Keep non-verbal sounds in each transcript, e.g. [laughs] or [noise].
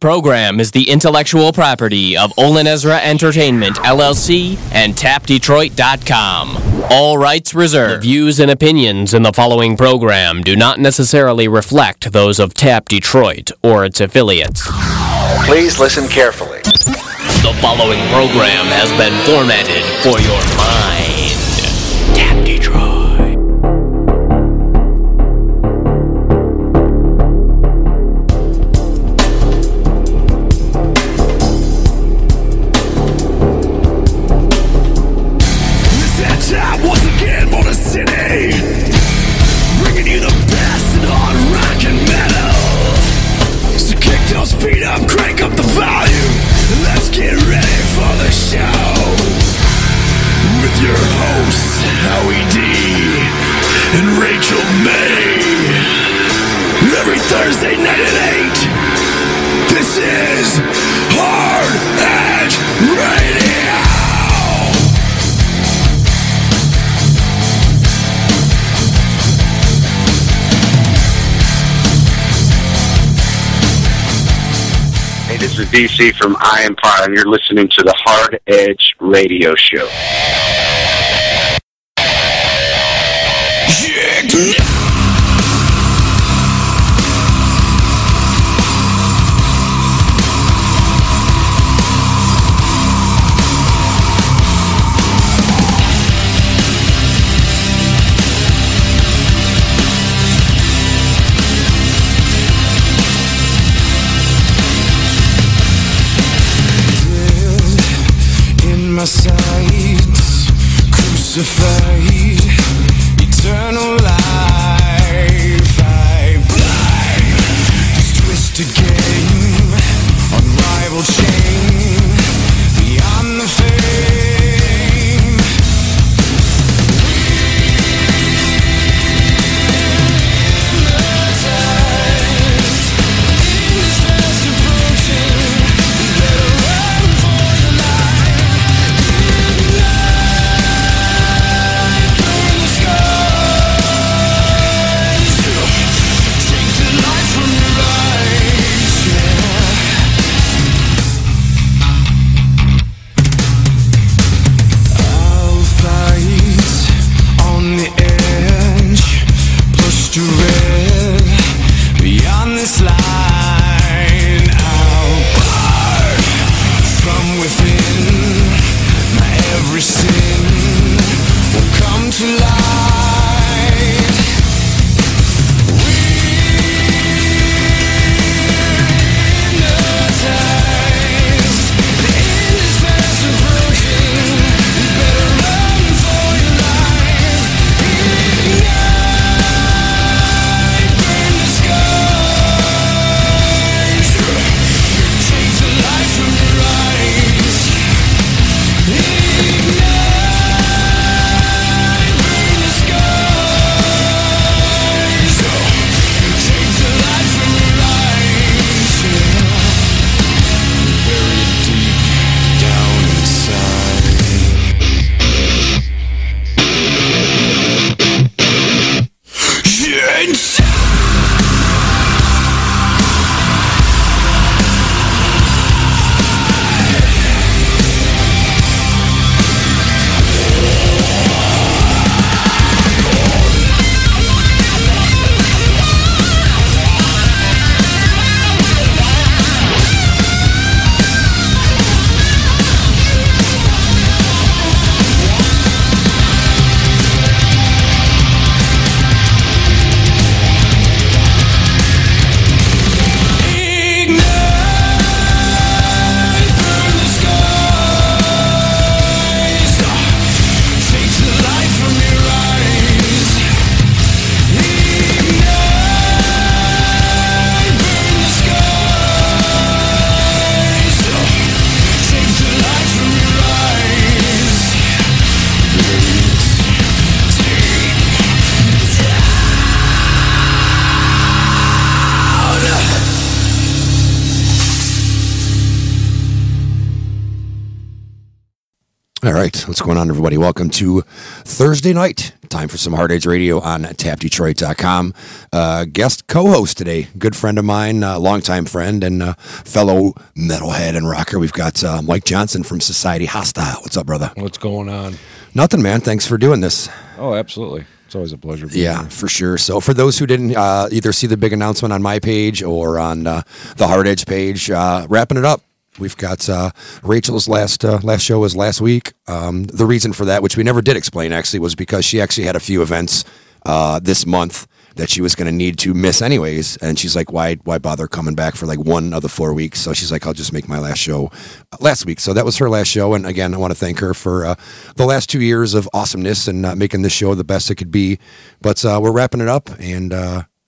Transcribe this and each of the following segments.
program is the intellectual property of Olin Ezra Entertainment, LLC, and TapDetroit.com. All rights reserved. The views and opinions in the following program do not necessarily reflect those of Tap Detroit or its affiliates. Please listen carefully. The following program has been formatted for your mind. DC from I Empire, and you're listening to the Hard Edge Radio Show. Yeah. What's going on, everybody? Welcome to Thursday night. Time for some Hard Edge Radio on tapdetroit.com. Uh, guest co host today, good friend of mine, uh, longtime friend, and uh, fellow metalhead and rocker. We've got uh, Mike Johnson from Society Hostile. What's up, brother? What's going on? Nothing, man. Thanks for doing this. Oh, absolutely. It's always a pleasure. Yeah, here. for sure. So, for those who didn't uh, either see the big announcement on my page or on uh, the Hard Edge page, uh, wrapping it up. We've got uh, Rachel's last uh, last show was last week. Um, the reason for that, which we never did explain, actually, was because she actually had a few events uh, this month that she was going to need to miss anyways, and she's like, "Why why bother coming back for like one of the four weeks?" So she's like, "I'll just make my last show uh, last week." So that was her last show, and again, I want to thank her for uh, the last two years of awesomeness and uh, making this show the best it could be. But we're wrapping it up, and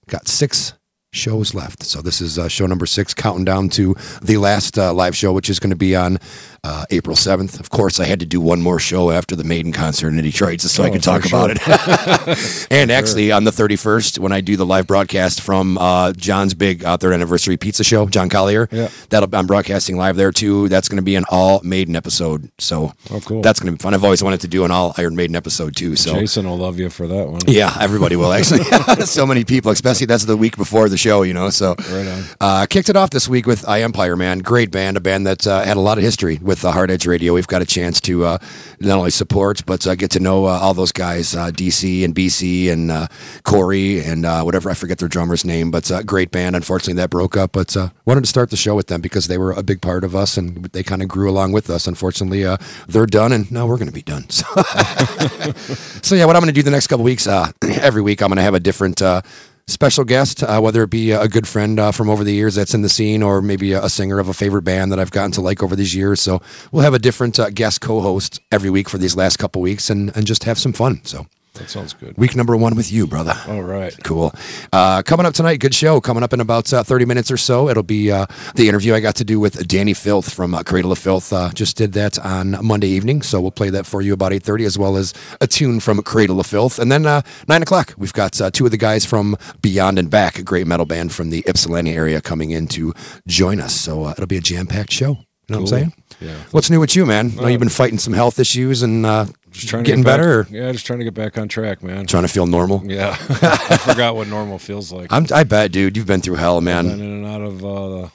got six shows left. So this is uh, show number six, counting down to the last uh, live show, which is going to be on uh, April 7th. Of course, I had to do one more show after the Maiden concert in Detroit just so I Oh, could for talk about it. [laughs] [laughs] and actually, on the 31st, when I do the live broadcast from uh, John's big third anniversary pizza show, John Collier, Yeah. that'll I'm broadcasting live there too. That's going to be an all Maiden episode. So Oh, cool. that's going to be fun. I've always wanted to do an all Iron Maiden episode too. So Jason will love you for that one. yeah, everybody will actually. [laughs] so many people, especially that's the week before the show, you know. So Right uh, kicked it off this week with I Empire, man. Great band, a band that uh, had a lot of history with uh, Hard Edge Radio. We've got a chance to uh, not only support but uh, get to know uh, all those guys, uh, DC and BC and uh, Corey and uh, whatever. I forget their drummer's name, but uh, great band. Unfortunately, that broke up. But uh, wanted to start the show with them because they were a big part of us and they kind of grew along with us. Unfortunately, uh, they're done, and now we're going to be done. [laughs] So. [laughs] So yeah, what I'm going to do the next couple weeks, uh, [clears throat] every week I'm going to have a different uh, special guest, uh, whether it be a good friend uh, from over the years that's in the scene, or maybe a, singer of a favorite band that I've gotten to like over these years. So we'll have a different uh, guest co-host every week for these last couple weeks, and and just have some fun. So That sounds good. week number one with you, brother. All right. Cool. Uh, coming up tonight, good show. Coming up in about uh, 30 minutes or so, it'll be uh, the interview I got to do with Dani Filth from uh, Cradle of Filth. Uh, just did that on Monday evening, so we'll play that for you about 8:30, as well as a tune from Cradle of Filth. And then uh, nine o'clock, we've got uh, two of the guys from Beyond and Back, a great metal band from the Ypsilanti area, coming in to join us. So uh, it'll be a jam-packed show. You know what I'm saying? Yeah. What's new with you, man? I know you've been fighting some health issues and uh, Just trying getting to get better, Yeah, just trying to get back on track, man. trying to feel normal. Yeah. [laughs] I forgot what normal feels like. I'm, I bet, dude, you've been through hell, man. Been in and out of uh,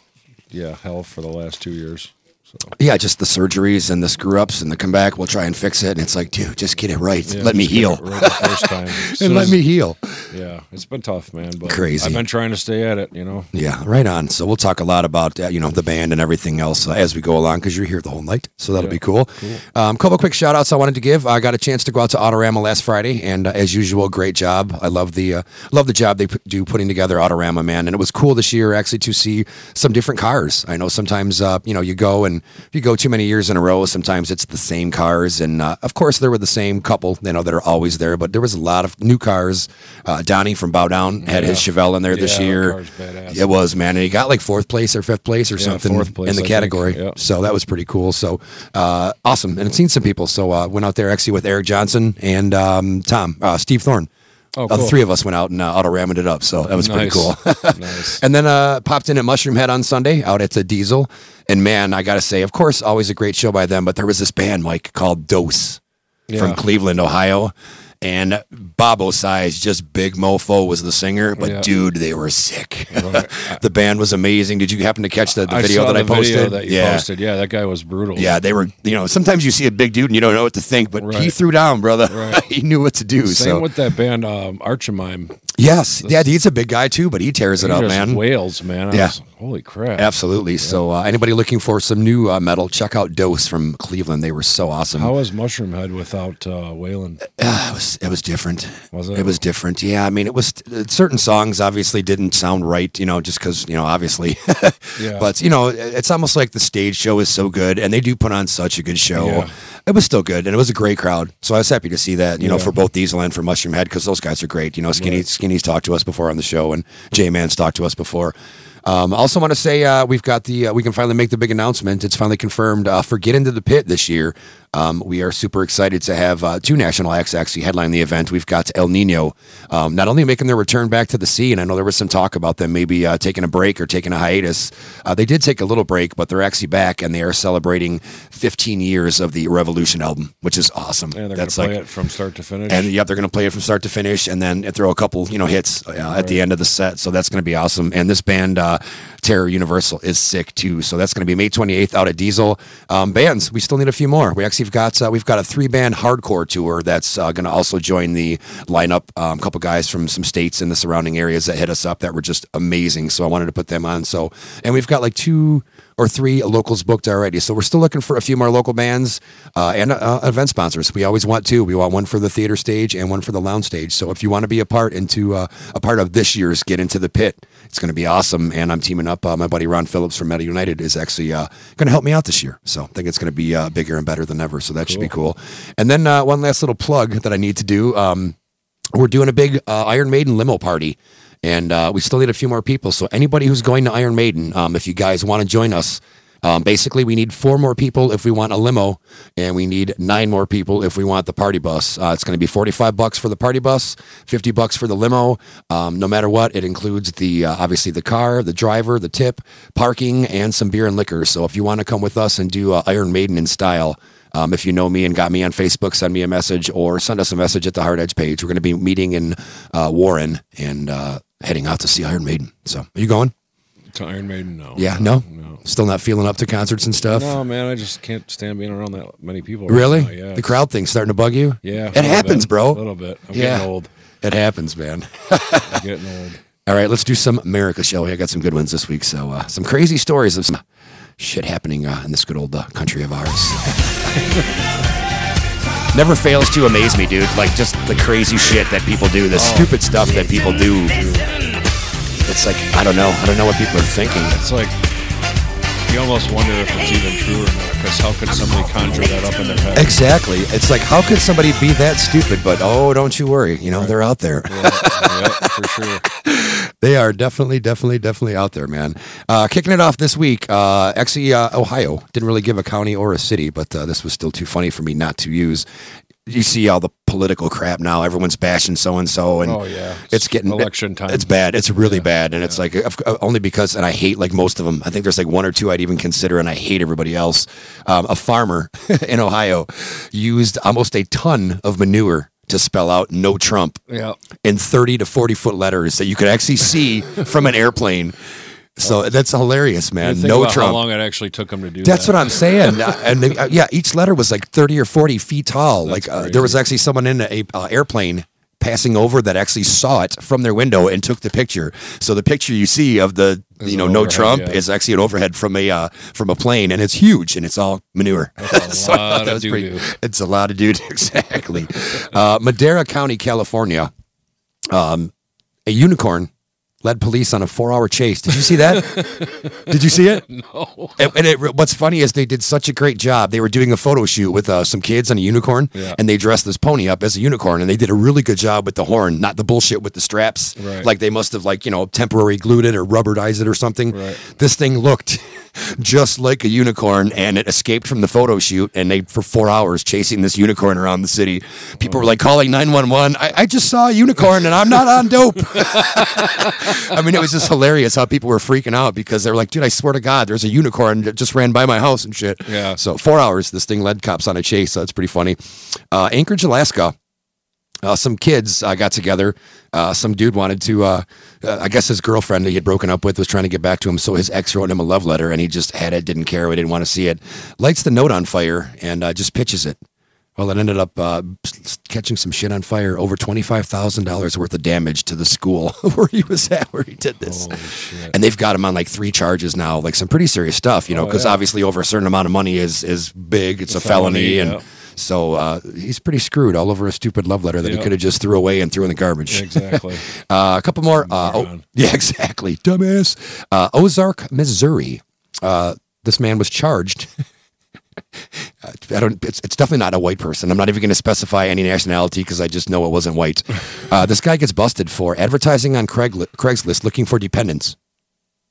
yeah hell for the last two years. So Yeah, just the surgeries and the screw ups and the comeback. We'll try and fix it. And it's like, dude, just get it right. yeah, let me heal. right the first time. [laughs] And let as- me heal. Yeah, it's been tough, man. But Crazy. I've been trying to stay at it. You know. Yeah, right on. So we'll talk a lot about uh, you know the band and everything else uh, as we go along because you're here the whole night, so that'll Yeah, be cool. Um, couple quick shout outs I wanted to give. I got a chance to go out to Autorama last Friday, and uh, as usual, great job. I love the uh, love the job they p- do putting together Autorama, man. And it was cool this year actually to see some different cars. I know sometimes uh, you know you go and if you go too many years in a row, sometimes it's the same cars, and uh, of course there were the same couple, you know, that are always there. But there was a lot of new cars. Uh, Donnie from Bow Down had his Chevelle in there this Yeah, that year. It was man, and he got like fourth place or fifth place or Yeah, something place, in the I category. Yeah. So that was pretty cool. So uh, awesome, and I'd seen some people. So uh, went out there actually with Eric Johnson and um, Tom, uh, Steve Thorne. Oh, Uh, the three of us went out and uh, auto rammed it up. So that was pretty cool. [laughs] Nice. And then uh, popped in at Mushroomhead on Sunday out at the Diesel. And man, I got to say, of course, always a great show by them, but there was this band, Mike, called Dose from Cleveland, Ohio. And Bob Size, just big mofo, was the singer. But Yeah. dude, they were sick. [laughs] The band was amazing. Did you happen to catch the, the I video that I posted? That you yeah. posted. Yeah, that guy was brutal. Yeah, they were, you know, sometimes you see a big dude and you don't know what to think, but he threw down, brother. Right. [laughs] he knew what to do. Same so, with that band, um, Archimime. Yes. Yeah, he's a big guy too, but he tears it up, man. Wails, man. I Yeah. was- holy crap. Absolutely. So, uh, anybody looking for some new uh, metal, check out Dose from Cleveland. They were so awesome. How was Mushroomhead without uh, Waylon? Ah, it was it was different. Was it? It was different. Yeah, I mean, it was uh, certain songs obviously didn't sound right. You know, just because you know, obviously. [laughs] Yeah. But you know, it's almost like the stage show is so good, and they do put on such a good show. Yeah. It was still good, and it was a great crowd. So I was happy to see that. You know, Yeah. for both Diesel and for Mushroomhead, because those guys are great. You know, Skinny Right. Skinny's talked to us before on the show, and J Mann's talked to us before. Um, I also want to say uh, we've got the uh, we can finally make the big announcement. It's finally confirmed uh, for Get Into the Pit this year. Um, we are super excited to have uh, two national acts actually headline the event. We've got Ill Niño, um, not only making their return back to the sea, and I know there was some talk about them maybe uh, taking a break or taking a hiatus. Uh, they did take a little break, but they're actually back, and they are celebrating 15 years of the Revolution album, which is awesome. And they're That's gonna play like it from start to finish. and yep, they're going to play it from start to finish, and then throw a couple, you know, hits uh, at the end of the set. So that's going to be awesome. And this band, uh, Terror Universal, is sick too. So that's going to be May 28th out at Diesel. Um, bands, we still need a few more. We actually have got uh, we've got a three band hardcore tour that's uh, going to also join the lineup. Um, a couple guys from some states in the surrounding areas that hit us up that were just amazing. So I wanted to put them on. So and we've got like two or three locals booked already. So we're still looking for a few more local bands uh, and uh, event sponsors. We always want two. We want one for the theater stage and one for the lounge stage. So if you want to be a part into uh, a part of this year's Get Into the Pit, it's going to be awesome. And I'm teaming up. Uh, my buddy Ron Phillips from Meta United is actually uh, going to help me out this year. So I think it's going to be uh, bigger and better than ever. So that should be cool. And then uh, one last little plug that I need to do. Um, we're doing a big uh, Iron Maiden limo party, and uh, we still need a few more people. So anybody who's going to Iron Maiden, um, if you guys want to join us, um, basically we need four more people if we want a limo, and we need nine more people if we want the party bus. Uh, it's going to be forty-five bucks for the party bus, fifty bucks for the limo. Um, no matter what, it includes the uh, obviously the car, the driver, the tip, parking, and some beer and liquor. So if you want to come with us and do uh, Iron Maiden in style. Um, if you know me and got me on Facebook, send me a message or send us a message at the Hard Edge page. We're going to be meeting in uh, Warren and uh, heading out to see Iron Maiden. So, are you going? to Iron Maiden, no. Yeah, no, No. still not feeling up to concerts and stuff. No, man, I just can't stand being around that many people. Really? now, yeah. The crowd thing's starting to bug you. Yeah. a it little happens, bit, bro. A little bit. I'm Yeah. getting old. It happens, man. I'm getting [laughs] old. All right, let's do some America, shall we? I got some good ones this week. So, uh, some crazy stories of some shit happening uh, in this good old uh, country of ours. [laughs] Never fails to amaze me, dude. Like just the crazy shit that people do, the oh. stupid stuff that people do. It's like I don't know. I don't know what people are thinking. It's like you almost wonder if it's even true or not. Because how could somebody conjure that up in their head? Exactly. It's like how could somebody be that stupid? But oh, don't you worry. You know they're out there. yeah, for sure. [laughs] They are definitely, definitely, definitely out there, man. Uh, kicking it off this week, uh, actually, uh, Ohio didn't really give a county or a city, but uh, this was still too funny for me not to use. You see all the political crap now. Everyone's bashing so and so, and Oh, yeah. it's It's getting election time. It's bad. It's really bad, and it's like uh, only because, and I hate like most of them. I think there's like one or two I'd even consider, and I hate everybody else. Um, a farmer [laughs] in Ohio used almost a ton of manure to spell out "No Trump." Yeah. in 30 to 40 foot letters that you could actually see from an airplane. So that's hilarious, man. No Trump. How long it actually took them to do that? That's that. what I'm saying. [laughs] And they, uh, yeah, each letter was like 30 or 40 feet tall. like uh, there was actually someone in a uh, airplane passing over that actually saw it from their window and took the picture. So the picture you see of the you know no overhead, Trump yeah. is actually an overhead from a uh, from a plane and it's huge and it's all manure. [laughs] So that was pretty-. It's a lot of dude exactly. uh, Madera County, California. Um, a unicorn led police on a four-hour chase. Did you see that? [laughs] did you see it? No. And, and it, what's funny is they did such a great job. They were doing a photo shoot with uh, some kids on a unicorn, Yeah. and they dressed this pony up as a unicorn, and they did a really good job with the horn, not the bullshit with the straps. Right. Like they must have like you know temporary glued it or rubberized it or something. Right. This thing looked just like a unicorn, and it escaped from the photo shoot, and they for four hours chasing this unicorn around the city. People were like calling nine one one. I just saw a unicorn, and I'm not on dope. [laughs] I mean, it was just hilarious how people were freaking out because they were like, dude, I swear to God, there's a unicorn that just ran by my house and shit. Yeah. So, four hours, this thing led cops on a chase. So, that's pretty funny. Uh, Anchorage, Alaska. Uh, some kids uh, got together. Uh, some dude wanted to, uh, uh, I guess his girlfriend that he had broken up with was trying to get back to him. So his ex wrote him a love letter and he just had it, didn't care, he didn't want to see it. Lights the note on fire and uh, just pitches it. Well, it ended up uh, catching some shit on fire. Over twenty-five thousand dollars worth of damage to the school [laughs] where he was at, where he did this. And they've got him on like three charges now, like some pretty serious stuff, you know, Oh, because yeah. obviously over a certain amount of money is is big. It's a, felony, felony, and yeah. So uh, he's pretty screwed all over a stupid love letter that he could have just threw away and threw in the garbage. Exactly. [laughs] Uh, a couple more. Uh, oh, [laughs] yeah, exactly. Dumbass. Uh, Ozark, Missouri. Uh, this man was charged. [laughs] I don't. It's, it's definitely not a white person. I'm not even going to specify any nationality because I just know it wasn't white. Uh, this guy gets busted for advertising on Craigli- Craigslist looking for dependents.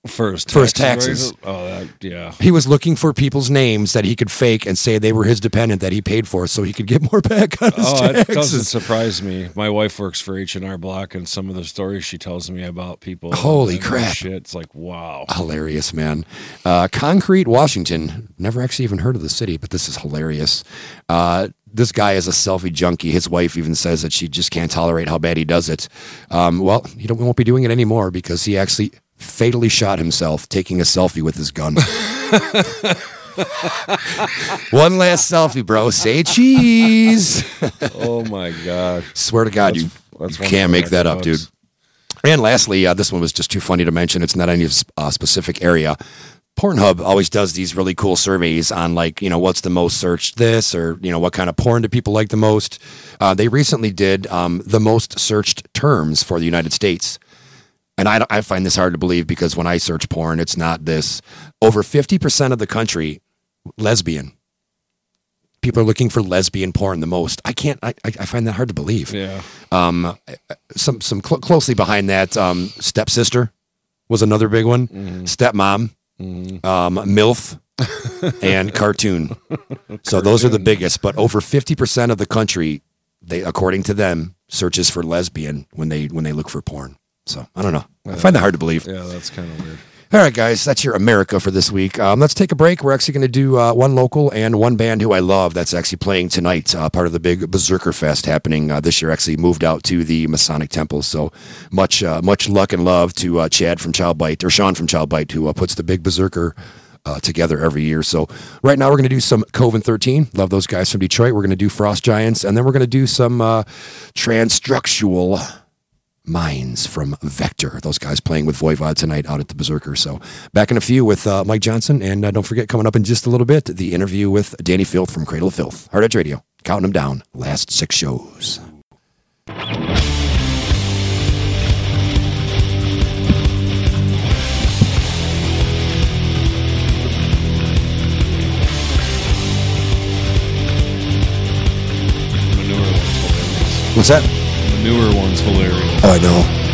For his taxes. taxes. Oh, that, yeah. He was looking for people's names that he could fake and say they were his dependent that he paid for, so he could get more [laughs] back on his Oh, it doesn't surprise me. My wife works for H and R Block, and some of the stories she tells me about people. Holy crap. Shit, it's like wow. Hilarious, man. Uh, Concrete, Washington. Never actually even heard of the city, but this is hilarious. Uh, this guy is a selfie junkie. His wife even says that she just can't tolerate how bad he does it. Um, well, he don't, won't be doing it anymore because he actually fatally shot himself taking a selfie with his gun. [laughs] One last selfie, bro. Say cheese. oh my god. Swear to God, you, That's you can't make that up, dude. And lastly, uh, this one was just too funny to mention. It's not any uh, specific area. Pornhub always does these really cool surveys on like you know what's the most searched this or you know what kind of porn do people like the most. Uh, they recently did um, the most searched terms for the United States, and I, I find this hard to believe because when I search porn, it's not this. Over fifty percent of the country lesbian. People are looking for lesbian porn the most. I can't. I, I find that hard to believe Yeah. um, some some cl- closely behind that, um, stepsister was another big one. Stepmom, um, MILF, and cartoon. [laughs] So those are the biggest. But over fifty percent of the country, they according to them, searches for lesbian when they when they look for porn. So I don't know. I find that hard to believe. Yeah, that's kind of weird. All right, guys, that's your America for this week. Um, let's take a break. We're actually going to do uh, one local and one band who I love that's actually playing tonight, uh, part of the big Berserker Fest happening uh, this year. Actually moved out to the Masonic Temple. So much, uh, much luck and love to uh, Chad from Child Bite or Sean from Child Bite who uh, puts the big Berserker. Uh, together every year. So right now we're going to do some Coven 13. Love those guys from Detroit. We're going to do Frost Giants, and then we're going to do some uh, Minds from Vektor. Those guys playing with Voivod tonight out at the Berserker. So back in a few with uh, Mike Johnson. And uh, don't forget, coming up in just a little bit, the interview with Dani Filth from Cradle of Filth. Hard Edge Radio. Counting them down. Last six shows. Manure one's hilarious. What's that? Manure one's hilarious. I know.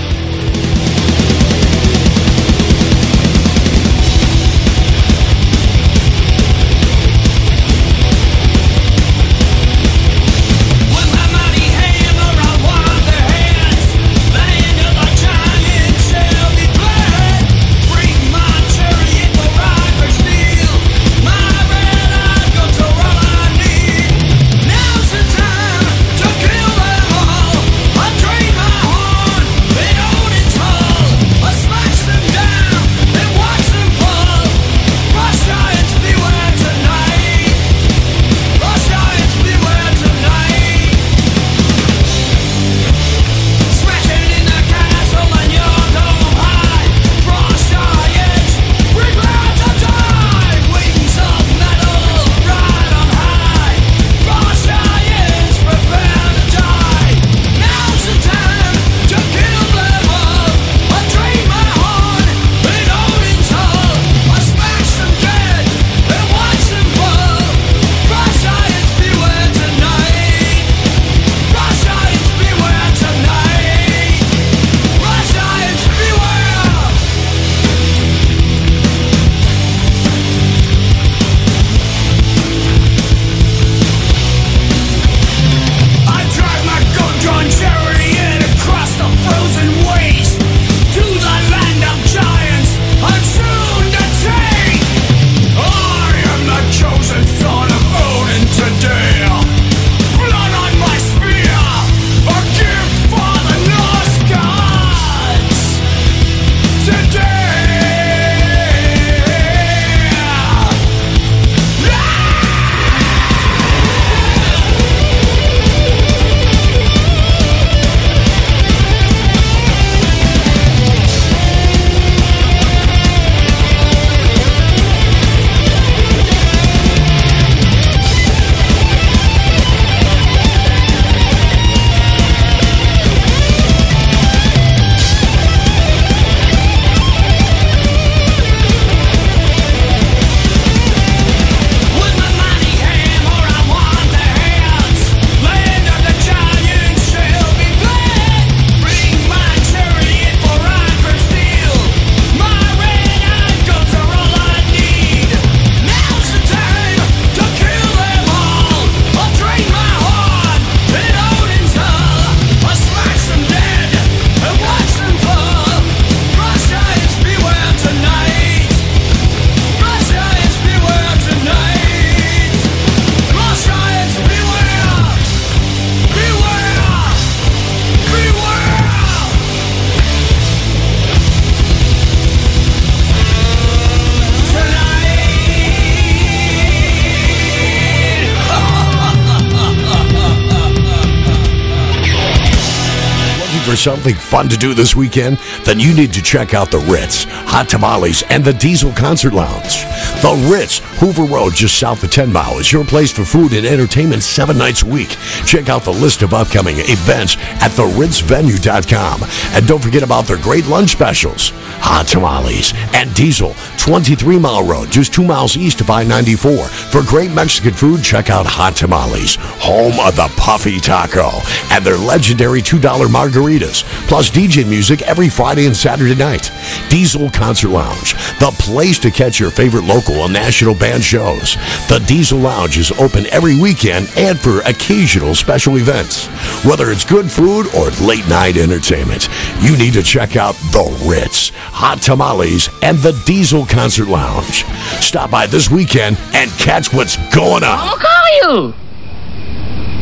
Something fun to do this weekend? Then you need to check out the Ritz, Hot Tamales, and the Diesel Concert Lounge. The Ritz, Hoover Road, just south of 10 Mile, is your place for food and entertainment seven nights a week. Check out the list of upcoming events at theritzvenue.com. And don't forget about their great lunch specials. Hot Tamales and Diesel, 23 Mile Road, just two miles east of I 94. For great Mexican food, check out Hot Tamales, home of the Puffy Taco, and their legendary $2 margaritas, plus DJ music every Friday and Saturday night. Diesel Concert Lounge, the place to catch your favorite local and national band shows. The Diesel Lounge is open every weekend and for occasional special events. Whether it's good food or late night entertainment, you need to check out The Ritz, Hot Tamales, and the Diesel Concert Lounge. Stop by this weekend and catch what's going on. I'm gonna call you.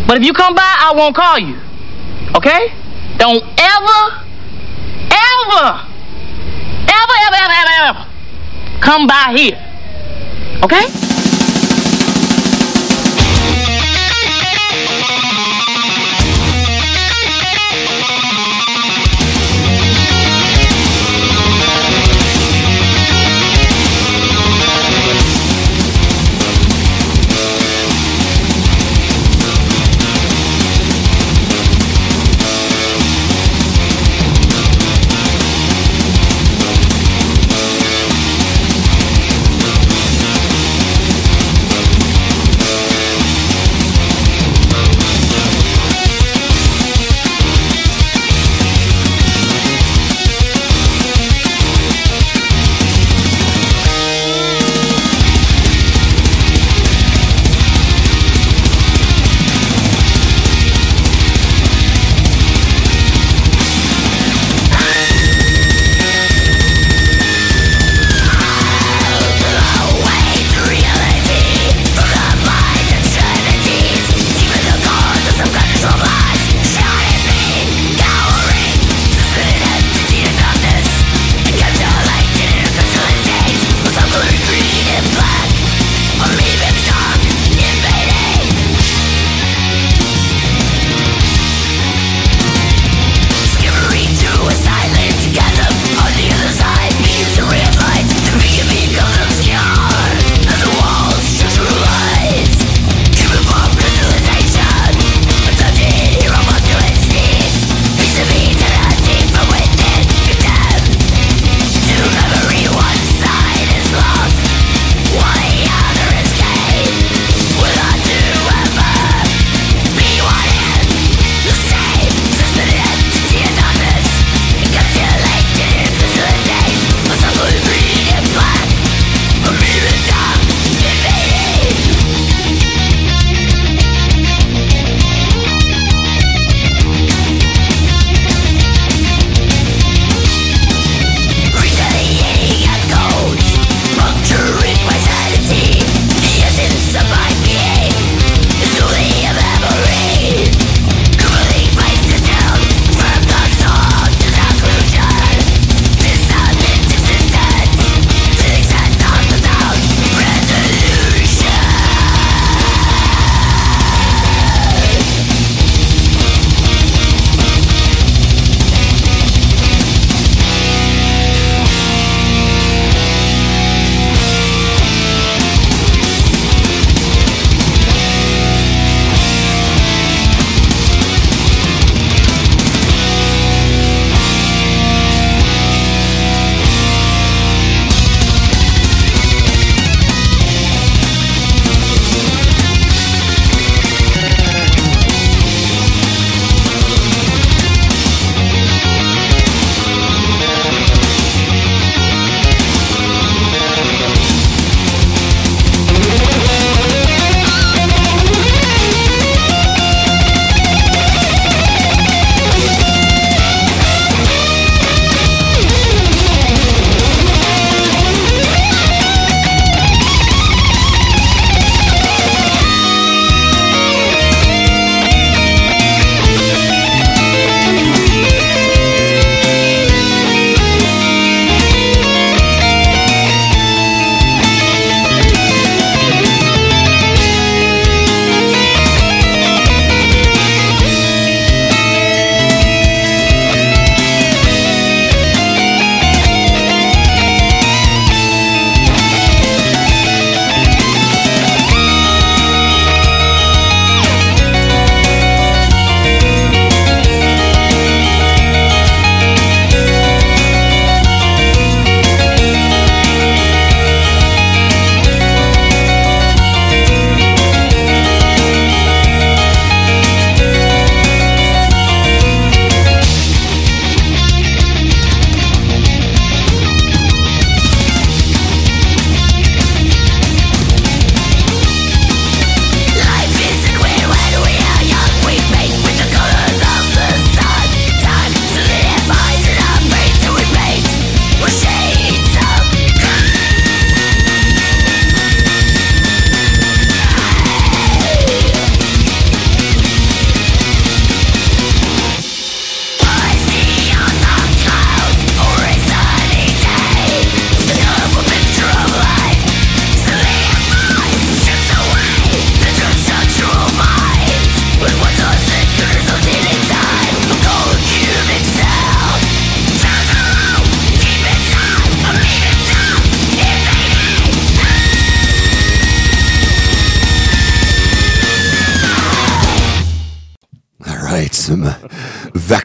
But if you come by, I won't call you. Okay? Don't ever, ever, ever, ever, ever, ever, ever come by here. Okay?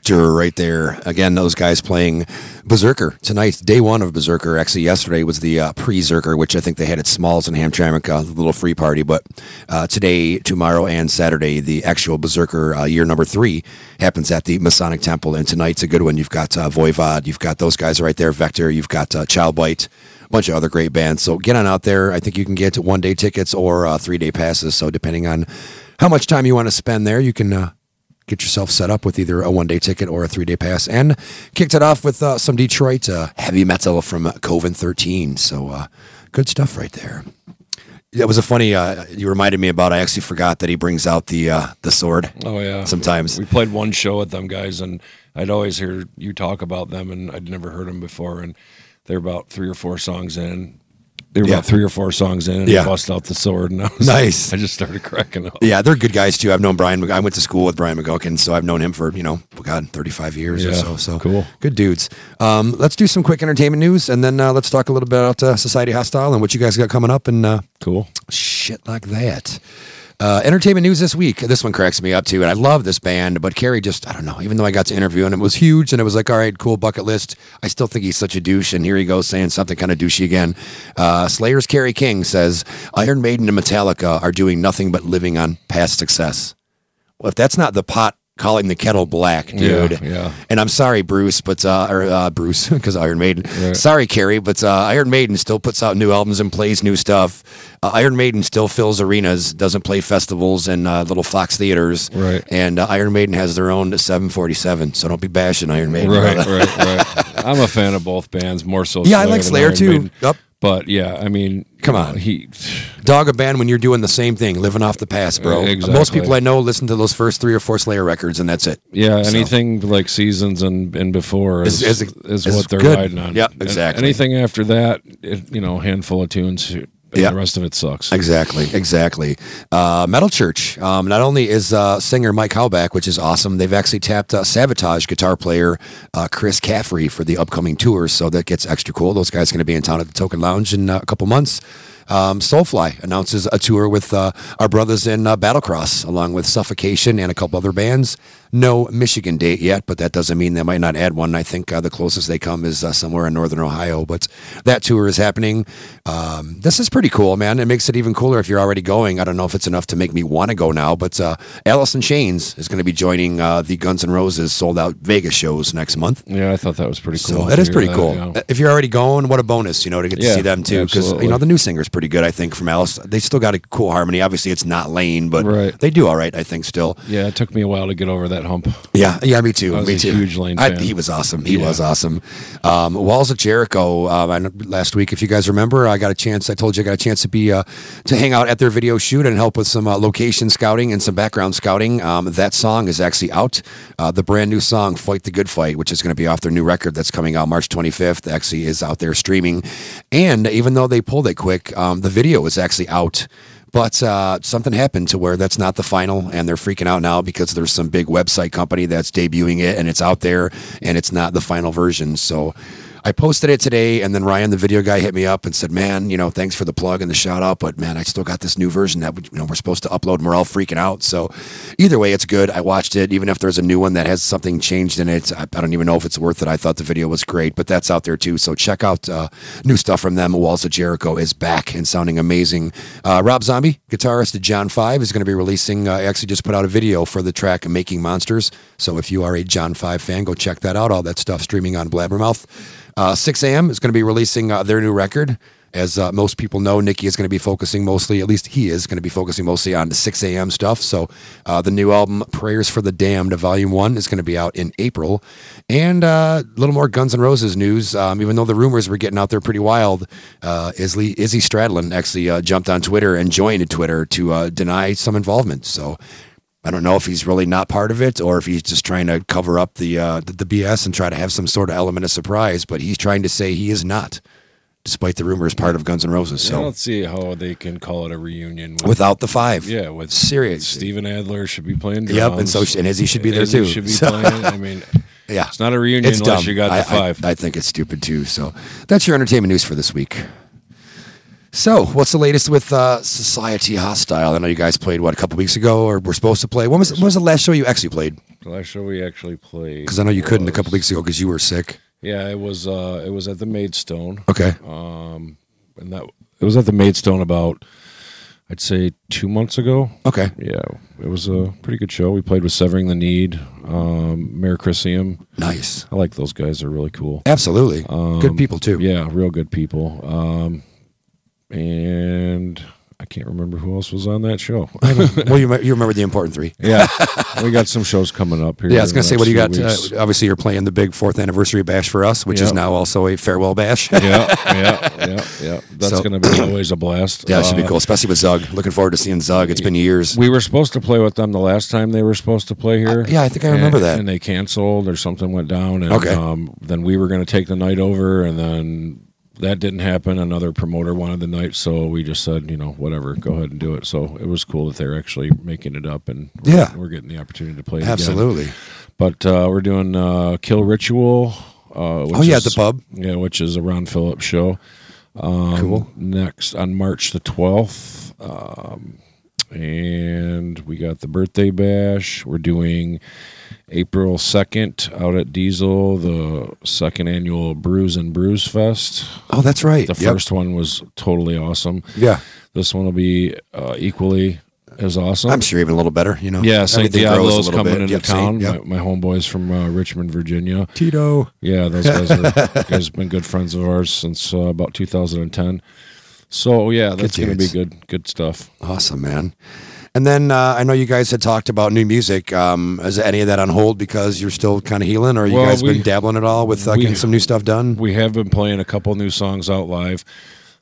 Right there. Again, those guys playing Berserker tonight. Day one of Berserker. Actually, yesterday was the uh, pre-Zerker, which I think they had at Smalls in Hamtramck, a little free party. But uh, today, tomorrow, and Saturday, the actual Berserker uh, year number three happens at the Masonic Temple. And tonight's a good one. You've got uh, Voivod. You've got those guys right there, Vektor. You've got uh, Child Bite. A bunch of other great bands. So get on out there. I think you can get one day tickets or uh, three day passes. So depending on how much time you want to spend there, you can uh, get yourself set up with either a one day ticket or a three day pass. And kicked it off with uh, some Detroit uh, heavy metal from Coven 13. So uh, good stuff right there. That was a funny. Uh, you reminded me about. I actually forgot that he brings out the uh, the sword. Oh yeah. Sometimes. we played one show with them guys, and I'd always hear you talk about them, and I'd never heard them before. And they're about three or four songs in. They were Yeah. about three or four songs in, and Yeah. he bust out the sword, and I was Nice. [laughs] I just started cracking up. Yeah, they're good guys too. I've known Brian. I went to school with Brian McGuckin, so I've known him for you know, God, thirty five years or so. So cool. good dudes. Um, let's do some quick entertainment news, and then uh, let's talk a little bit about uh, Society Hostile and what you guys got coming up and uh, Cool. shit like that. Uh, entertainment news this week. This one cracks me up too, and I love this band. But Kerry just, I don't know. Even though I got to interview him, it was huge, and it was like, all right, cool bucket list. I still think he's such a douche, and here he goes saying something kind of douchey again. Uh, Slayer's Kerry King says Iron Maiden and Metallica are doing nothing but living on past success. Well, if that's not the pot calling the kettle black, dude. yeah. And I'm sorry, Bruce, but uh, or uh, Bruce, [laughs] because Iron Maiden. Right. Sorry, Kerry, but uh, Iron Maiden still puts out new albums and plays new stuff. Uh, Iron Maiden still fills arenas, doesn't play festivals and uh, little Fox theaters. Right. And uh, Iron Maiden has their own 747, so don't be bashing Iron Maiden. Right, right, right. I'm a fan of both bands, more so. Yeah, I like Slayer too. Yep. But yeah, I mean, Come on. he. Dog a band when you're doing the same thing, living off the past, bro. Exactly. Most people I know listen to those first three or four Slayer records, and that's it. Yeah, So- anything like seasons and, and before is, Is- is, is- what they're good. riding on. Yep, And exactly. Anything after that, it, you know, handful of tunes, and Yeah. the rest of it sucks. Exactly, exactly. Uh, Metal Church. Um, not only is uh, singer Mike Howe back, which is awesome, they've actually tapped uh, Savatage guitar player uh, Chris Caffery for the upcoming tours, so that gets extra cool. Those guys are going to be in town at the Token Lounge in uh, a couple months. Um, Soulfly announces a tour with uh, our brothers in uh, Battlecross, along with Suffocation and a couple other bands. No Michigan date yet, but that doesn't mean they might not add one. I think uh, the closest they come is uh, somewhere in northern Ohio, but that tour is happening. Um, this is pretty cool, man. It makes it even cooler if you're already going. I don't know if it's enough to make me want to go now, but uh, in Chains is going to be joining uh, the Guns N' Roses sold out Vegas shows next month. Yeah, I thought that was pretty cool. So that is pretty that, cool. yeah. If you're already going, what a bonus, you know, to get to Yeah, see them too. Because you know the new singer's pretty good, I think, from Alice. They still got a cool harmony. Obviously, it's not Layne, but Right. they do all right, I think, still. Yeah, it took me a while to get over that hump. Yeah, yeah, me too. Me too. huge Layne I- fan. he was awesome. He Yeah. was awesome. Um, Walls of Jericho. Um, I last week, if you guys remember, I got a chance. I told you I got a chance to be uh, to hang out at their video shoot and help with some uh, location scouting and some background scouting. Um, that song is actually out. Uh, the brand new song, "Fight the Good Fight," which is going to be off their new record that's coming out March 25th, actually is out there streaming. And even though they pulled it quick, um, the video is actually out. But uh, something happened to where that's not the final, and they're freaking out now because there's some big website company that's debuting it, and it's out there, and it's not the final version. So I posted it today, and then Ryan, the video guy, hit me up and said, "Man, you know, thanks for the plug and the shout out, but man, I still got this new version that we, you know we're supposed to upload, and we're all freaking out." So either way, it's good. I watched it, even if there's a new one that has something changed in it. I, I don't even know if it's worth it. I thought the video was great, but that's out there too. So check out uh, new stuff from them. Walls of Jericho is back and sounding amazing. Uh, Rob Zombie, guitarist of John Five, is going to be releasing. Uh, actually just put out a video for the track "Making Monsters." So if you are a John Five fan, go check that out. All that stuff streaming on Blabbermouth. Uh, Sixx:A.M. is going to be releasing uh, their new record. As uh, most people know, Nikki is going to be focusing mostly, at least he is going to be focusing mostly on the Sixx:A.M. stuff. So the new album, Prayers for the Damned, Volume 1, is going to be out in April. And a little more Guns N' Roses news. Um, even though the rumors were getting out there pretty wild, uh, Izzy, Izzy Stradlin actually jumped on Twitter and joined Twitter to deny some involvement. So I don't know if he's really not part of it or if he's just trying to cover up the, uh, the the BS and try to have some sort of element of surprise. But he's trying to say he is not, despite the rumors, part of Guns N' Roses. I So don't see how they can call it a reunion with, without the five, yeah, with serious. Steven Adler should be playing. Yep, and so and Izzy should be there Izzy too. Should be So- playing. I mean, [laughs] yeah, it's not a reunion it's unless dumb. you got I, the five. I, I think it's stupid too. So that's your entertainment news for this week. So, what's the latest with uh, Society Hostile? I know you guys played what a couple weeks ago, or were supposed to play. When was when was the last show you actually played? The last show we actually played. Because I know you couldn't a couple weeks ago because you were sick. Yeah, it was. Uh, it was at the Maidstone. Okay. Um, and that it was at the Maidstone about, I'd say two months ago. Okay. Yeah, it was a pretty good show. We played with Severing the Need, um, Mayor Chrisium. Nice. I like those guys. They're really cool. Absolutely. good people too. Um, Yeah, real good people. Um, and I can't remember who else was on that show. [laughs] well, you, you remember the important three. [laughs] yeah, we got some shows coming up here. Yeah, I was going to say, what do you got? Uh, obviously, you're playing the big fourth anniversary bash for us, which is now also a farewell bash. [laughs] yeah, yeah, yeah, yeah. That's So- going to be always a blast. Yeah, it should be Uh, cool, especially with Zug. Looking forward to seeing Zug. It's been years. We were supposed to play with them the last time they were supposed to play here. Uh, yeah, I think I remember And- that. And they canceled or something went down. And, Okay. Um, then we were going to take the night over, and then that didn't happen. Another promoter wanted the night, so we just said, you know, whatever, go ahead and do it. So it was cool that they're actually making it up, and we're, Yeah. we're getting the opportunity to play. it again. Absolutely. But uh, we're doing uh, Kill Ritual. Uh, which Oh, yeah, at is- the pub. Yeah, which is a Ron Phillips show. Um, Cool. Next on March the twelfth, um, and we got the birthday bash. We're doing April second out at Diesel, the second annual Brews and Brews Fest. Oh, that's right. The Yep. first one was totally awesome. Yeah. This one will be uh, equally as awesome. I'm sure even a little better, you know. Yeah, St. Everything grows a Diablo's coming bit. into Yep, town. Yep. My, my homeboys from uh, Richmond, Virginia. Tito. Yeah, those guys are [laughs] guys have been good friends of ours since uh, about 2010. So yeah, that's going to be good good stuff. Awesome, man. And then uh, I know you guys had talked about new music. Um, is any of that on hold because you're still kind of healing, or you Well, guys we- been dabbling at all with uh, we- getting some new stuff done? We have been playing a couple new songs out live.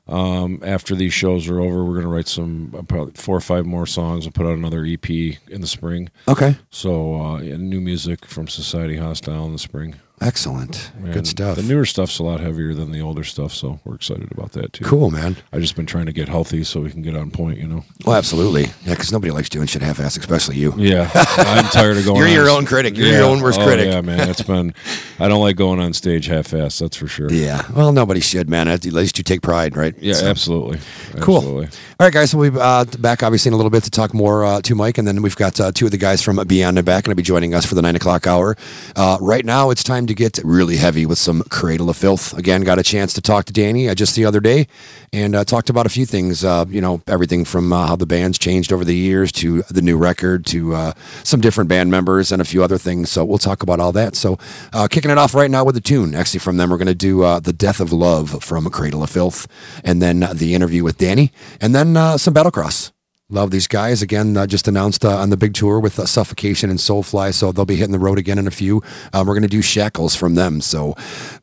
Um, after these shows are over, we're going to write some uh, probably four or five more songs and put out another EP in the spring. Okay, So uh, yeah, new music from Society Hostile in the spring. Excellent, good stuff. The newer stuff's a lot heavier than the older stuff, so we're excited about that too. cool, man. I've just been trying to get healthy so we can get on point, you know. Well, absolutely. Yeah, because nobody likes doing shit half-ass, especially you. Yeah, I'm tired of [laughs] going. You're your own critic. You're your own worst oh, critic. Yeah, man, it's [laughs] been. I don't like going on stage half-assed. That's for sure. Yeah. Well, nobody should, man. At least you take pride, right? Yeah, So- absolutely. Cool. Absolutely. All right, guys. So we'll be uh, back, obviously, in a little bit to talk more uh, to Mike, and then we've got uh, two of the guys from Beyond and Back going to be joining us for the nine o'clock hour. Uh, right now, it's time to get really heavy with some Cradle of Filth. Again, got a chance to talk to Dani uh, just the other day, and uh, talked about a few things. Uh, you know, everything from uh, how the band's changed over the years to the new record to uh, some different band members and a few other things. So we'll talk about all that. So, uh, kicking it off right now with a tune. Actually, from them, we're going to do "The Death of Love" from Cradle of Filth, and then the interview with Dani, and then some Battlecross. Love these guys. Again, uh, just announced uh, on the big tour with uh, Suffocation and Soulfly, so they'll be hitting the road again in a few. Um, we're going to do Shackles from them. So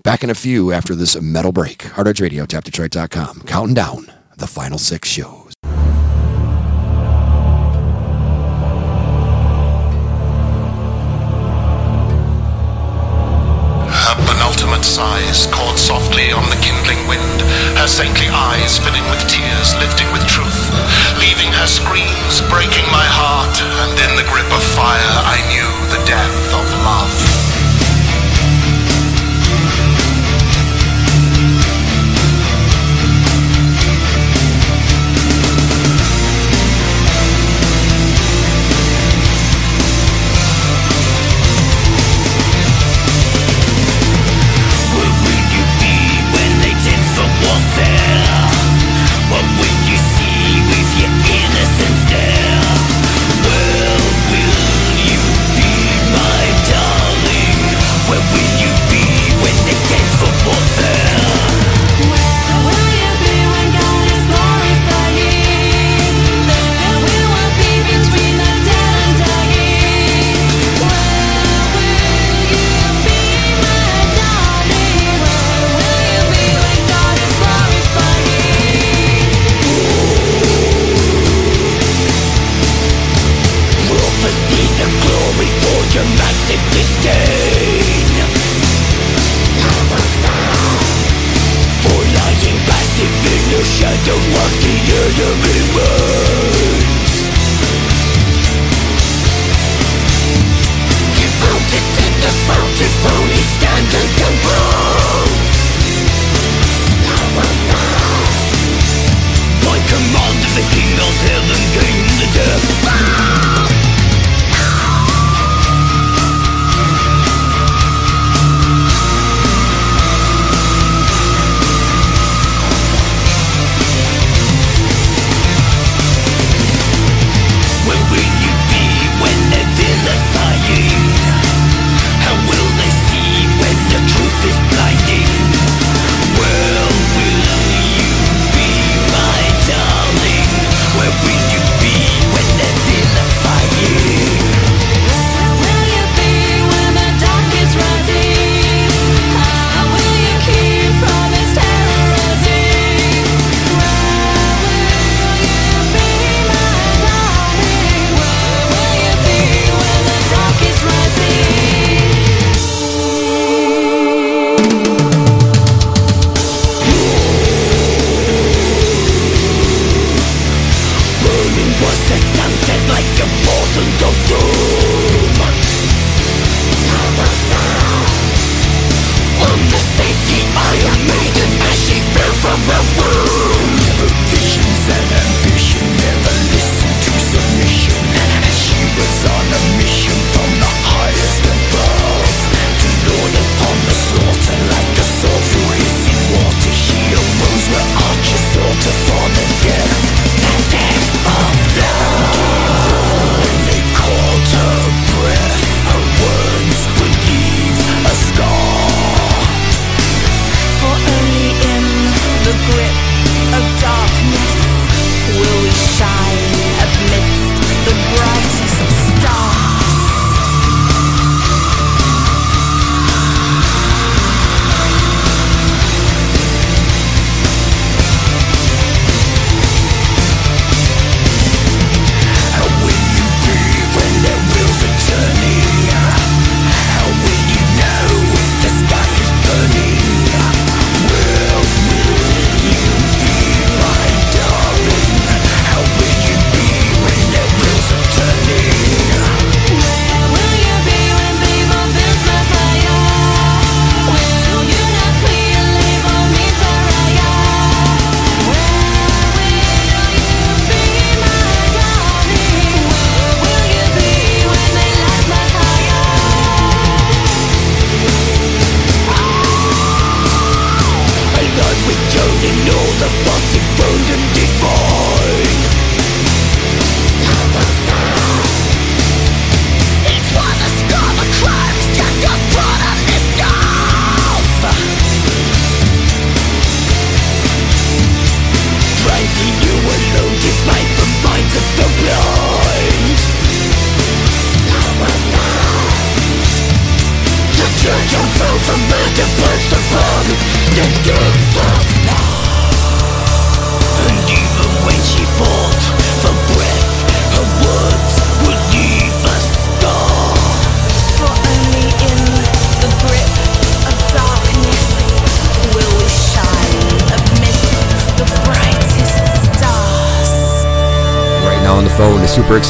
back in a few after this metal break. Hard Edge Radio, tapdetroit.com. Counting down the final six shows. Her penultimate sighs caught softly on the kindling wind, her saintly eyes filling with tears, lifting with truth, leaving her screams, breaking my heart, and in the grip of fire I knew the death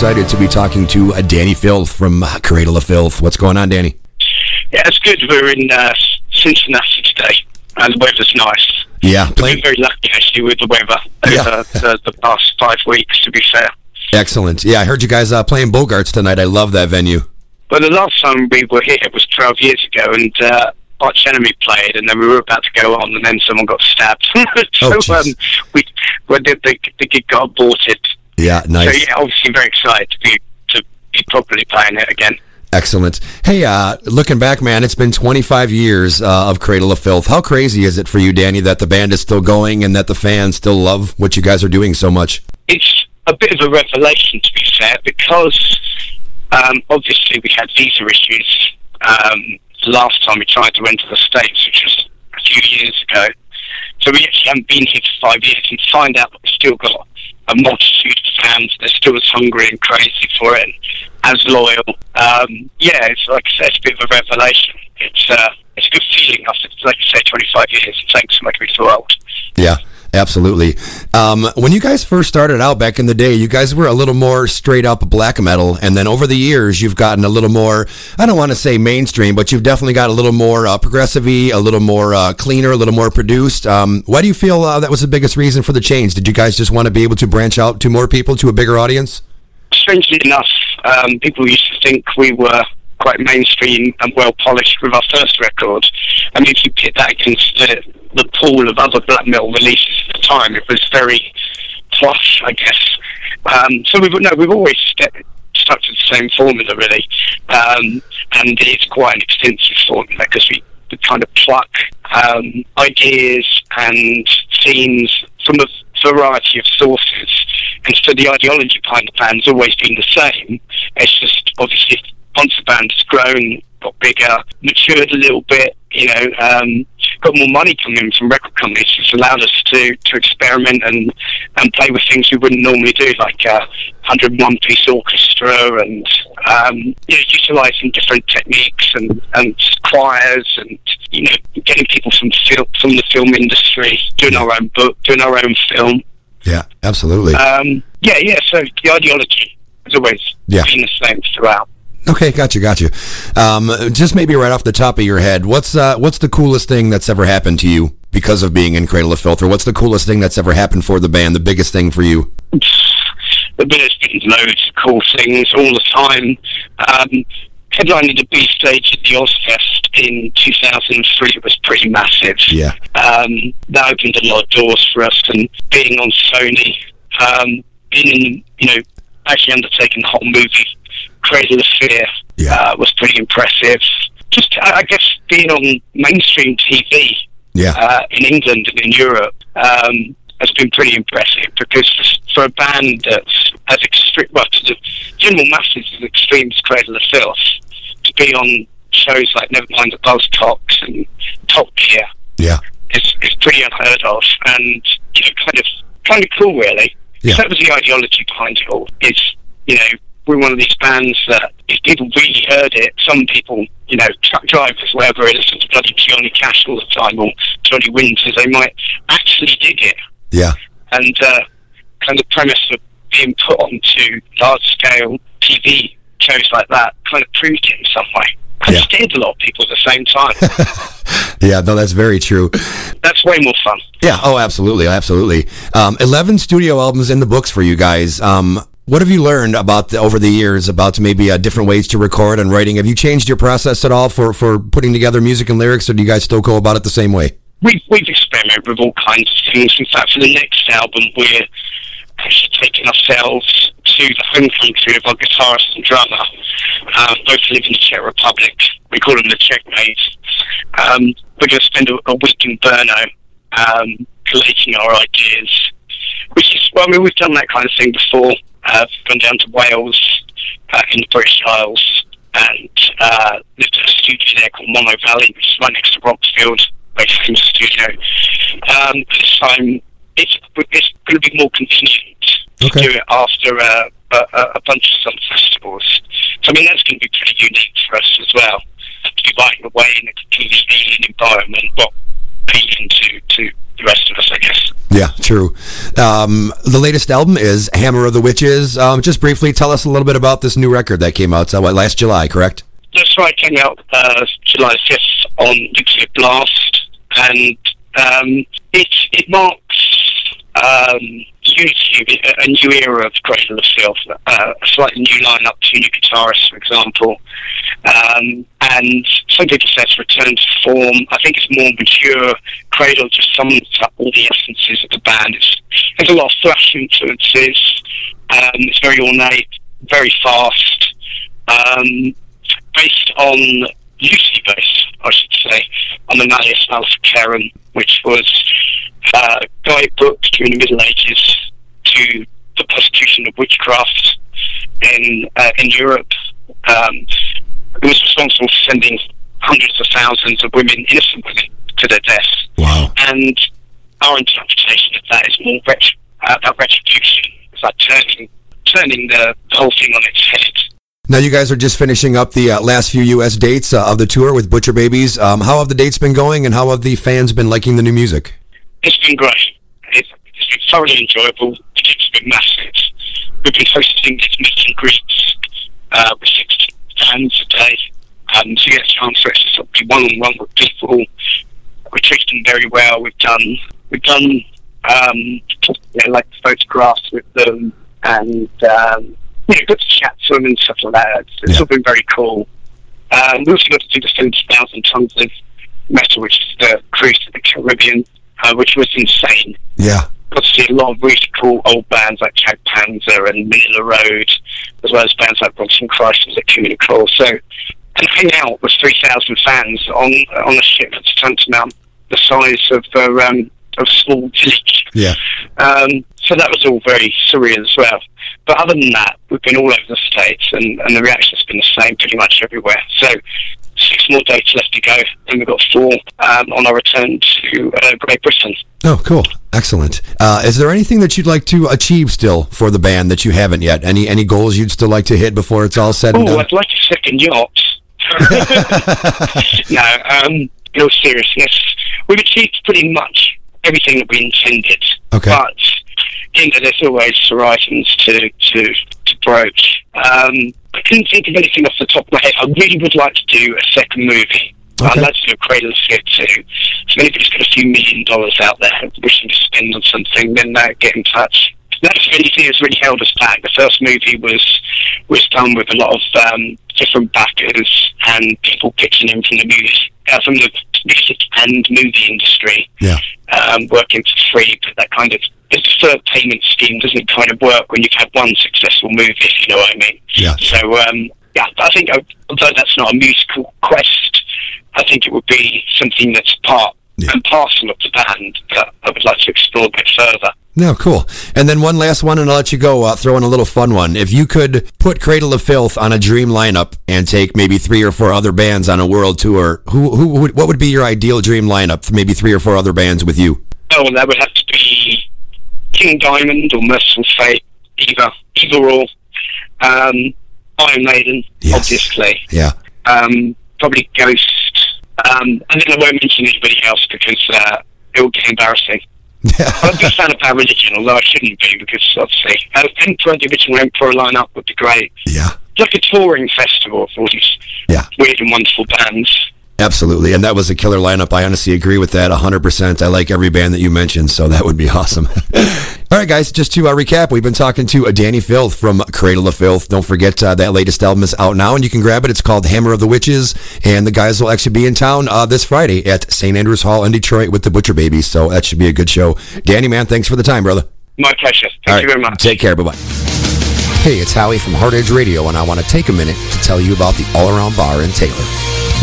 excited to be talking to uh, Dani Filth from uh, Cradle of Filth. What's going on, Dani? Yeah, it's good. We're in uh, Cincinnati today, and the weather's nice. Yeah, We've playing been very lucky actually with the weather Yeah. over the, the past five weeks. To be fair, excellent. Yeah, I heard you guys uh, playing Bogarts tonight. I love that venue. but the last time we were here was 12 years ago, and uh, Arch Enemy played, and then we were about to go on, and then someone got stabbed. [laughs] so Oh, um, we, when the, the, the gig got aborted. Yeah, nice. So yeah, obviously very excited to be to be properly playing it again. Excellent. Hey, uh, looking back, man, it's been 25 years uh, of Cradle of Filth. How crazy is it for you, Dani, that the band is still going and that the fans still love what you guys are doing so much? it's a bit of a revelation to be fair because um, obviously we had visa issues um, the last time we tried to enter the states, which was a few years ago. So we actually haven't been here for five years, and find out that we've still got a multitude of fans. They're still as hungry and crazy for it, as loyal. Um, yeah, it's like I said, it's a bit of a revelation. It's uh, it's a good feeling after, like I say, 25 years. Thanks so much for so old. Yeah, absolutely. Um, when you guys first started out back in the day, you guys were a little more straight up black metal, and then over the years, you've gotten a little more. I don't want to say mainstream, but you've definitely got a little more uh, progressive a little more uh, cleaner, a little more produced. Um, why do you feel uh, that was the biggest reason for the change? Did you guys just want to be able to branch out to more people, to a bigger audience? strangely enough, um, people used to think we were quite mainstream and well polished with our first record. I mean, if you pit that against the, the pool of other black metal releases at the time, it was very plush, I guess. Um, so we've no, we've always st- stuck to the same formula, really, um, and it's quite an extensive formula because we, we kind of pluck um, ideas and themes from a variety of sources. And so the ideology behind the band's always been the same. It's just obviously once the band has grown, got bigger, matured a little bit, you know, um, got more money coming from record companies, it's allowed us to, to experiment and, and play with things we wouldn't normally do, like a 101 piece orchestra and, um, you know, utilizing different techniques and, and choirs and, you know, getting people from, fil- from the film industry, doing our own book, doing our own film. Yeah, absolutely. Um, yeah, yeah. So the ideology has always Yeah. been the same throughout. Okay, got you, got you. Um, just maybe right off the top of your head, what's uh, what's the coolest thing that's ever happened to you because of being in Cradle of Filth, or what's the coolest thing that's ever happened for the band? The biggest thing for you? There's been loads of cool things all the time. Um, headlining the B stage at the Ozzfest in 2003 was pretty massive. Yeah. Um, that opened a lot of doors for us, and being on Sony, um, being in, you know, actually undertaking the whole movie, Cradle of Fear, yeah. uh, was pretty impressive. Just, I I guess, being on mainstream TV Yeah. uh, in England and in Europe um, has been pretty impressive because for a band that's as extreme, well, to the general masses as extreme as Cradle of Filth, to be on shows like Nevermind the Buzzcocks and Top Gear Yeah. is, is pretty unheard of and, you know, kind of, kind of cool, really. Yeah. So that was the ideology behind it all. Is, you know, we're one of these bands that if people really heard it, some people, you know, truck drivers, whatever, listen to bloody Johnny Cash all the time or Johnny Winters, they might actually dig it. Yeah. And uh, kind of premise of being put onto large scale TV shows like that kind of proved it in some way. And scared a lot of people at the same time. [laughs] Yeah, no, that's very true. That's way more fun. Yeah. Oh, absolutely, absolutely. Um, Eleven studio albums in the books for you guys. Um, what have you learned about the, over the years about maybe uh, different ways to record and writing? Have you changed your process at all for for putting together music and lyrics, or do you guys still go about it the same way? We've, we've experimented with all kinds of things. In fact, for the next album, we're actually taking ourselves to the home country of our guitarist and drummer. Um, both live in the Czech Republic. We call them the Czechmates. Um, we're going to spend a, a week in Brno um, collating our ideas. Which is, well, I mean, we've done that kind of thing before. Uh, gone down to Wales, uh, in the British Isles, and uh, lived in a studio there called Monnow Valley, which is right next to Rockfield, very famous studio. Um, this time, it's, it's going to be more convenient to do it after uh, a, a, a bunch of some festivals. So, I mean, that's going to be pretty unique for us as well. To be writing away in a completely alien environment, well, alien to, to the rest of us, I guess. Yeah, true. Um, the latest album is Hammer of the Witches. Um, just briefly, tell us a little bit about this new record that came out uh, last July, correct? That's right, came out uh, July 5th on Nuclear Blast, and um, it, it marks um, unity, a, new era of of Filth, uh, a slightly new lineup, two new guitarists, for example, um, and some people say it's return to form. I think it's more mature. Cradle just sums up all the essences of the band. It's, there's a lot of thrash influences. Um, it's very ornate, very fast. Um, based on Lucy base, I should say, on the Malleus Maleficarum, which was uh, a guidebook during the Middle Ages to the persecution of witchcraft in uh, in Europe. Um, was responsible for sending hundreds of thousands of women, innocent women, to their deaths. Wow. And our interpretation of that is more ret- uh, about retribution. It's like turning turning the whole thing on its head. Now you guys are just finishing up the uh, last few U.S. dates uh, of the tour with Butcher Babies. Um, how have the dates been going, and how have the fans been liking the new music? It's been great. It's, it's been thoroughly enjoyable. The gigs have been massive. We've been hosting these meet and greets uh, with 60 fans a day. Um, so you get a chance to actually sort of be one-on-one with people. We treat them very well. We've done we've done um, you know, like photographs with them and um, you know, got to chat to them and stuff like that. It's, it's all been very cool. Um, we also got to do the 70,000 tons of metal, which is the cruise to the Caribbean, uh, which was insane. Yeah. Got to see a lot of really cool old bands like Chad Panzer and Manilla Road, as well as bands like Bronson Christ and Communicable. So, and hang out with 3,000 fans on on a ship that's tantamount the size of uh, um, of a small village. Yeah. Um, so that was all very surreal as well. But other than that, we've been all over the states, and, and the reaction's been the same pretty much everywhere. So six more dates left to go, and we've got four um, on our return to uh, Great Britain. Oh, cool. Excellent. Uh, is there anything that you'd like to achieve still for the band that you haven't yet? Any any goals you'd still like to hit before it's all said and Oh, done? I'd like a second yacht. [laughs] no, um, all seriousness, we've achieved pretty much everything that we intended. Okay. But you know, there's always horizons to, to approach. Um, I couldn't think of anything off the top of my head. I really would like to do a second movie. I'd like to do a Cradle of Fear too. So if anybody's got a few million dollars out there wishing to spend on something, then uh, get in touch. That's the only thing that's really held us back. The first movie was was done with a lot of um, different backers and people pitching in from the music, uh, from the music and movie industry Yeah. um, working for free, but that kind of the deferred payment scheme doesn't kind of work when you've had one successful movie, if you know what I mean. Yeah. So um, yeah, I think although that's not a musical quest, I think it would be something that's part Yeah. and parcel of the band that I would like to explore a bit further. No, cool. And then one last one, and I'll let you go. Uh, throw in a little fun one. If you could put Cradle of Filth on a dream lineup and take maybe three or four other bands on a world tour, who who would what would be your ideal dream lineup? For maybe three or four other bands with you. Oh, that would have to be King Diamond or Mercyful Fate, either, either or. Um, Iron Maiden, Yes. obviously. Yeah. um, probably Ghost, um, and then I won't mention anybody else because uh, it will get embarrassing. [laughs] I'm a big fan of Bad Religion, although I shouldn't be because obviously uh, Emperor, the original Emperor lineup would be great. Yeah. It's like a touring festival of all these Yeah. weird and wonderful bands. Absolutely. And that was a killer lineup. I honestly agree with that 100%. I like every band that you mentioned, so that would be [laughs] awesome. All right, guys, just to uh, recap, we've been talking to uh, Dani Filth from Cradle of Filth. Don't forget uh, that latest album is out now, and you can grab it. It's called Hammer of the Witches, and the guys will actually be in town uh, this Friday at St. Andrews Hall in Detroit with the Butcher Babies, so that should be a good show. Dani, man, thanks for the time, brother. My pleasure. Thank you very much. Take care. Bye bye. Hey, it's Howie from Hard Edge Radio, and I want to take a minute to tell you about the All Around Bar in Taylor.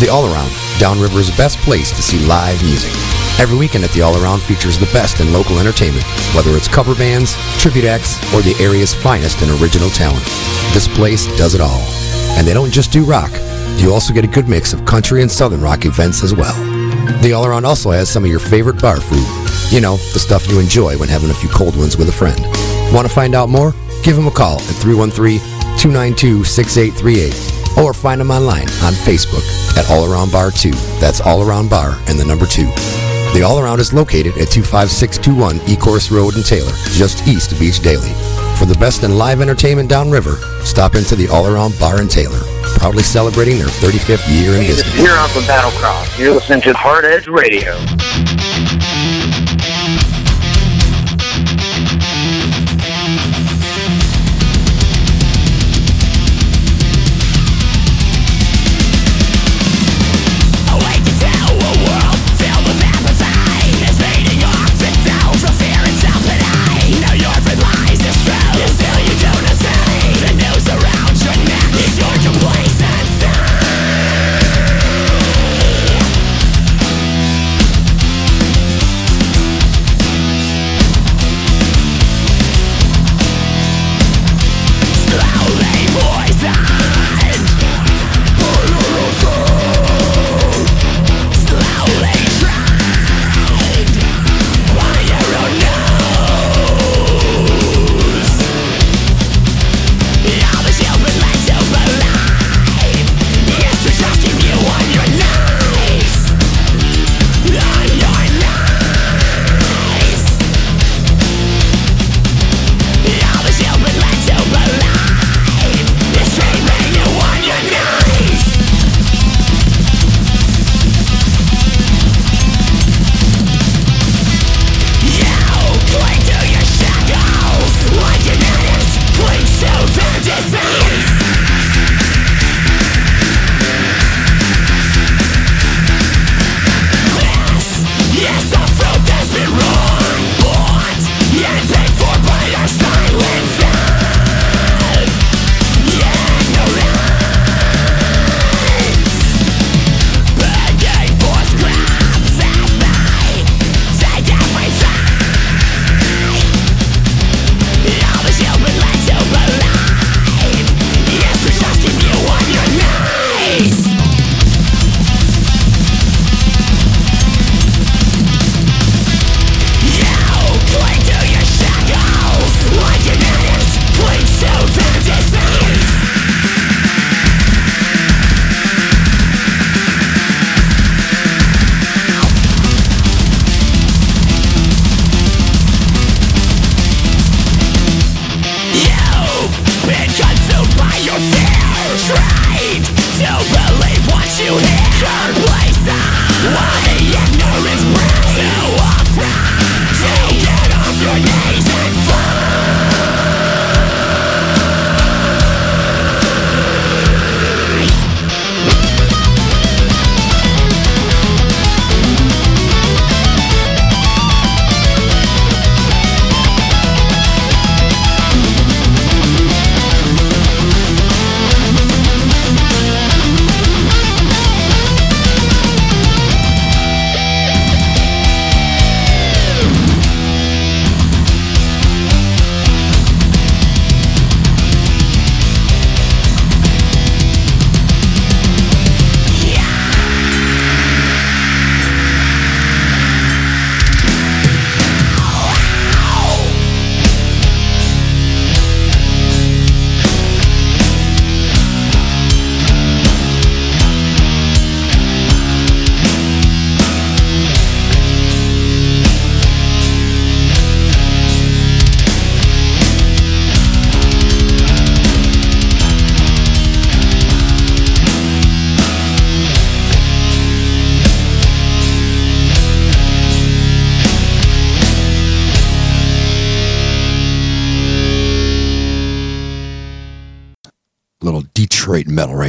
The All Around, Downriver's best place to see live music. Every weekend at the All Around features the best in local entertainment, whether it's cover bands, tribute acts, or the area's finest in original talent. This place does it all. And they don't just do rock. You also get a good mix of country and southern rock events as well. The All Around also has some of your favorite bar food. You know, the stuff you enjoy when having a few cold ones with a friend. Want to find out more? Give them a call at 313 292 6838 or find them online on Facebook at All Around Bar 2. That's All Around Bar and the number 2. The All Around is located at 25621 Ecorse Road in Taylor, just east of Beech Daly. For the best in live entertainment downriver, stop into the All Around Bar in Taylor, proudly celebrating their 35th year in business. Here on the Battlecross, you're listening to Hard Edge Radio.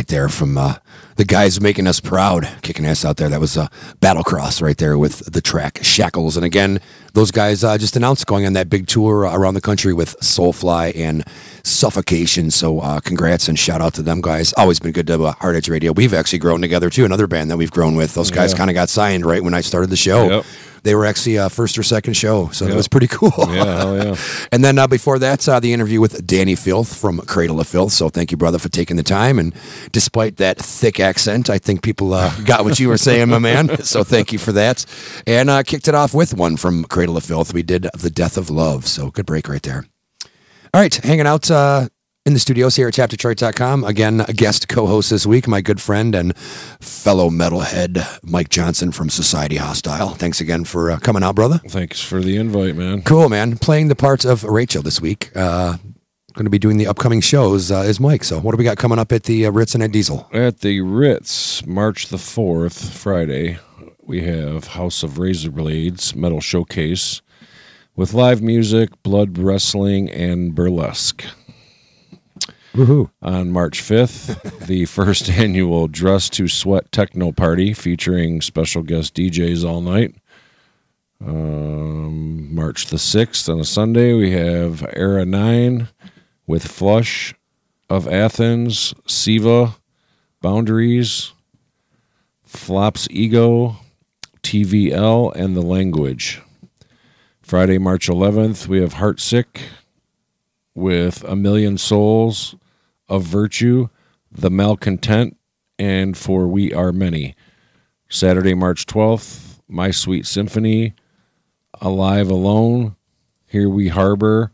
There from uh, the guys making us proud, kicking ass out there. That was uh, Battlecross right there with the track Shackles. And again, those guys uh, just announced going on that big tour around the country with Soulfly and Suffocation. So uh, congrats and shout out to them guys. Always been good to uh, Hard Edge Radio. We've actually grown together too. Another band that we've grown with. Those guys Yeah. kind of got signed right when I started the show. Yep. They were actually uh, first or second show, so that Yep. was pretty cool. Yeah, hell yeah. [laughs] And then uh, before that, uh, the interview with Dani Filth from Cradle of Filth. So thank you, brother, for taking the time. And despite that thick accent, I think people uh, [laughs] got what you were saying, my man. So thank you for that. And uh, kicked it off with one from Cradle of Filth. We did The Death of Love. So good break right there. All right, hanging out uh, in the studios here at tapdetroit.com. Again, a guest co host this week, my good friend and fellow metalhead, Mike Johnson from Society Hostile. Thanks again for uh, coming out, brother. Thanks for the invite, man. Cool, man. Playing the parts of Rachel this week. Uh, going to be doing the upcoming shows uh, is Mike. So, what do we got coming up at the uh, Ritz and at Diesel? At the Ritz, March the 4th, Friday, we have House of Razor Blades Metal Showcase with live music, blood wrestling, and burlesque. Woohoo. On March 5th, [laughs] the first annual Dress to Sweat Techno Party featuring special guest DJs all night. Um, March the 6th on a Sunday, we have Era 9 with Flush of Athens, Siva, Boundaries, Flops Ego, TVL, and The Language. Friday, March 11th, we have Heartsick with A Million Souls of Virtue, The Malcontent, and For We Are Many. Saturday, March 12th, My Sweet Symphony, Alive Alone, Here We Harbor,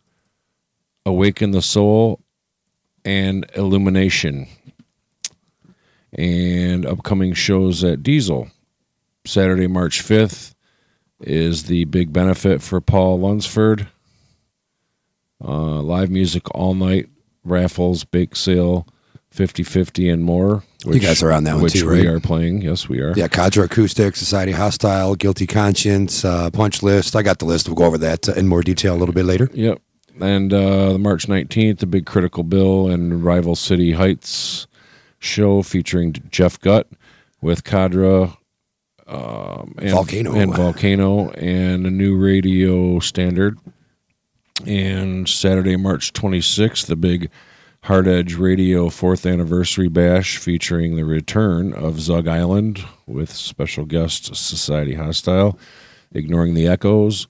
Awaken the Soul, and Illumination. And upcoming shows at Diesel. Saturday, March 5th is the big benefit for Paul Lunsford. Uh, live music all night, raffles, bake sale, 50 50 and more. You guys are on that one which too, we are playing. Yes, we are. Yeah, Cadre Acoustic, Society Hostile, Guilty Conscience, uh, Punch List. I got the list. We'll go over that uh, in more detail a little bit later. Yep. And uh, the March 19th, the big Critical Bill and Rival City Heights show featuring Jeff Gutt with Cadra um, and, Volcano. and Volcano and a new radio standard. And Saturday, March 26th, the big Hard Edge Radio fourth anniversary bash featuring the return of Zug Island with special guest Society Hostile, Ignoring the Echoes,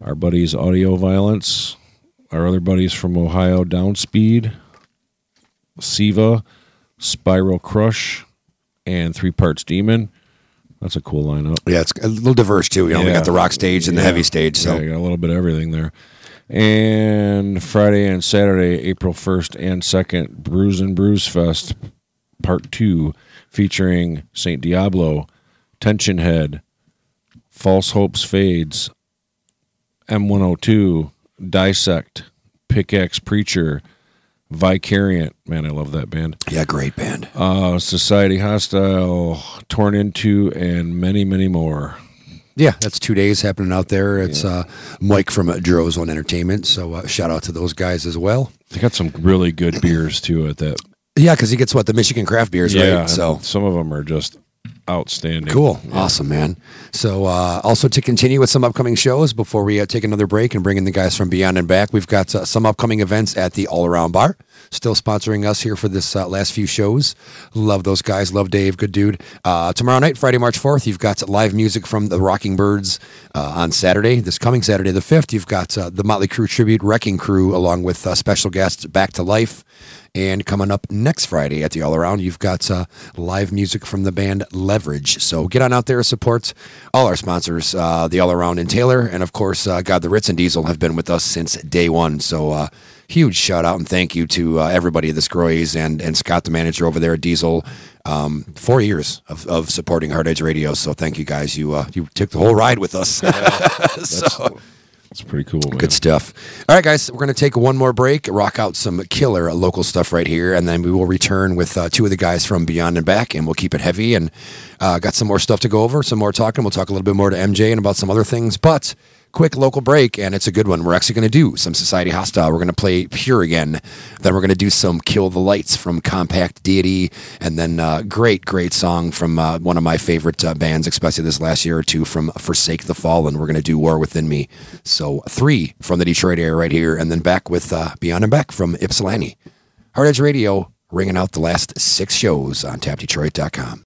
our buddies Audio Violence, our other buddies from Ohio Downspeed, Siva, Spiral Crush, and Three Parts Demon. That's a cool lineup. Yeah, it's a little diverse too. You know, we Yeah. got the rock stage and the Yeah. heavy stage. So, Yeah, you got a little bit of everything there. And Friday and Saturday, April 1st and 2nd, Bruise and Bruise Fest Part 2, featuring St. Diablo, Tension Head, False Hopes Fades, M102, Dissect, Pickaxe Preacher, Vicariant. Man, I love that band. yeah, great band. Uh, Society Hostile, Torn Into, and many, many more. Yeah, that's two days happening out there. It's uh, Mike from Dro's on Entertainment. So, uh, shout out to those guys as well. They got some really good beers too at that. Yeah, because he gets what the Michigan craft beers, Yeah, right? So some of them are just outstanding. Cool. Awesome, man. So, uh, also to continue with some upcoming shows before we uh, take another break and bring in the guys from Beyond and Back, we've got uh, some upcoming events at the All Around Bar. Still sponsoring us here for this uh, last few shows. Love those guys. Love Dave. Good dude. Uh, tomorrow night, Friday, March 4th, you've got live music from the Rocking Birds uh, on Saturday. This coming Saturday, the 5th, you've got uh, the Motley Crue Tribute Wrecking Crew along with uh, special guests Back to Life. And coming up next Friday at the All Around, you've got uh, live music from the band Leverage. So get on out there, support all our sponsors, uh, the All Around and Taylor. And of course, uh, God, the Ritz and Diesel have been with us since day one. So uh, huge shout out and thank you to uh, everybody at the Scroys and, and Scott, the manager over there at Diesel. Um, four years of, of supporting Hard Edge Radio. So thank you guys. You uh, you took the whole ride with us. [laughs] so, It's pretty cool, man. Good stuff. All right, guys, we're going to take one more break, rock out some killer local stuff right here, and then we will return with uh, two of the guys from Beyond and Back, and we'll keep it heavy. And uh, got some more stuff to go over, some more talking. We'll talk a little bit more to MJ and about some other things. But quick local break, and it's a good one. We're actually going to do some Society Hostile. We're going to play Pure again. Then we're going to do some Kill the Lights from Compact Deity, and then uh, great, great song from uh, one of my favorite uh, bands, especially this last year or two, from Forsake the Fallen. We're going to do War Within Me. So three from the Detroit area right here, and then back with uh, Beyond and Back from Ypsilanti. Hard Edge Radio, ringing out the last six shows on tapdetroit.com.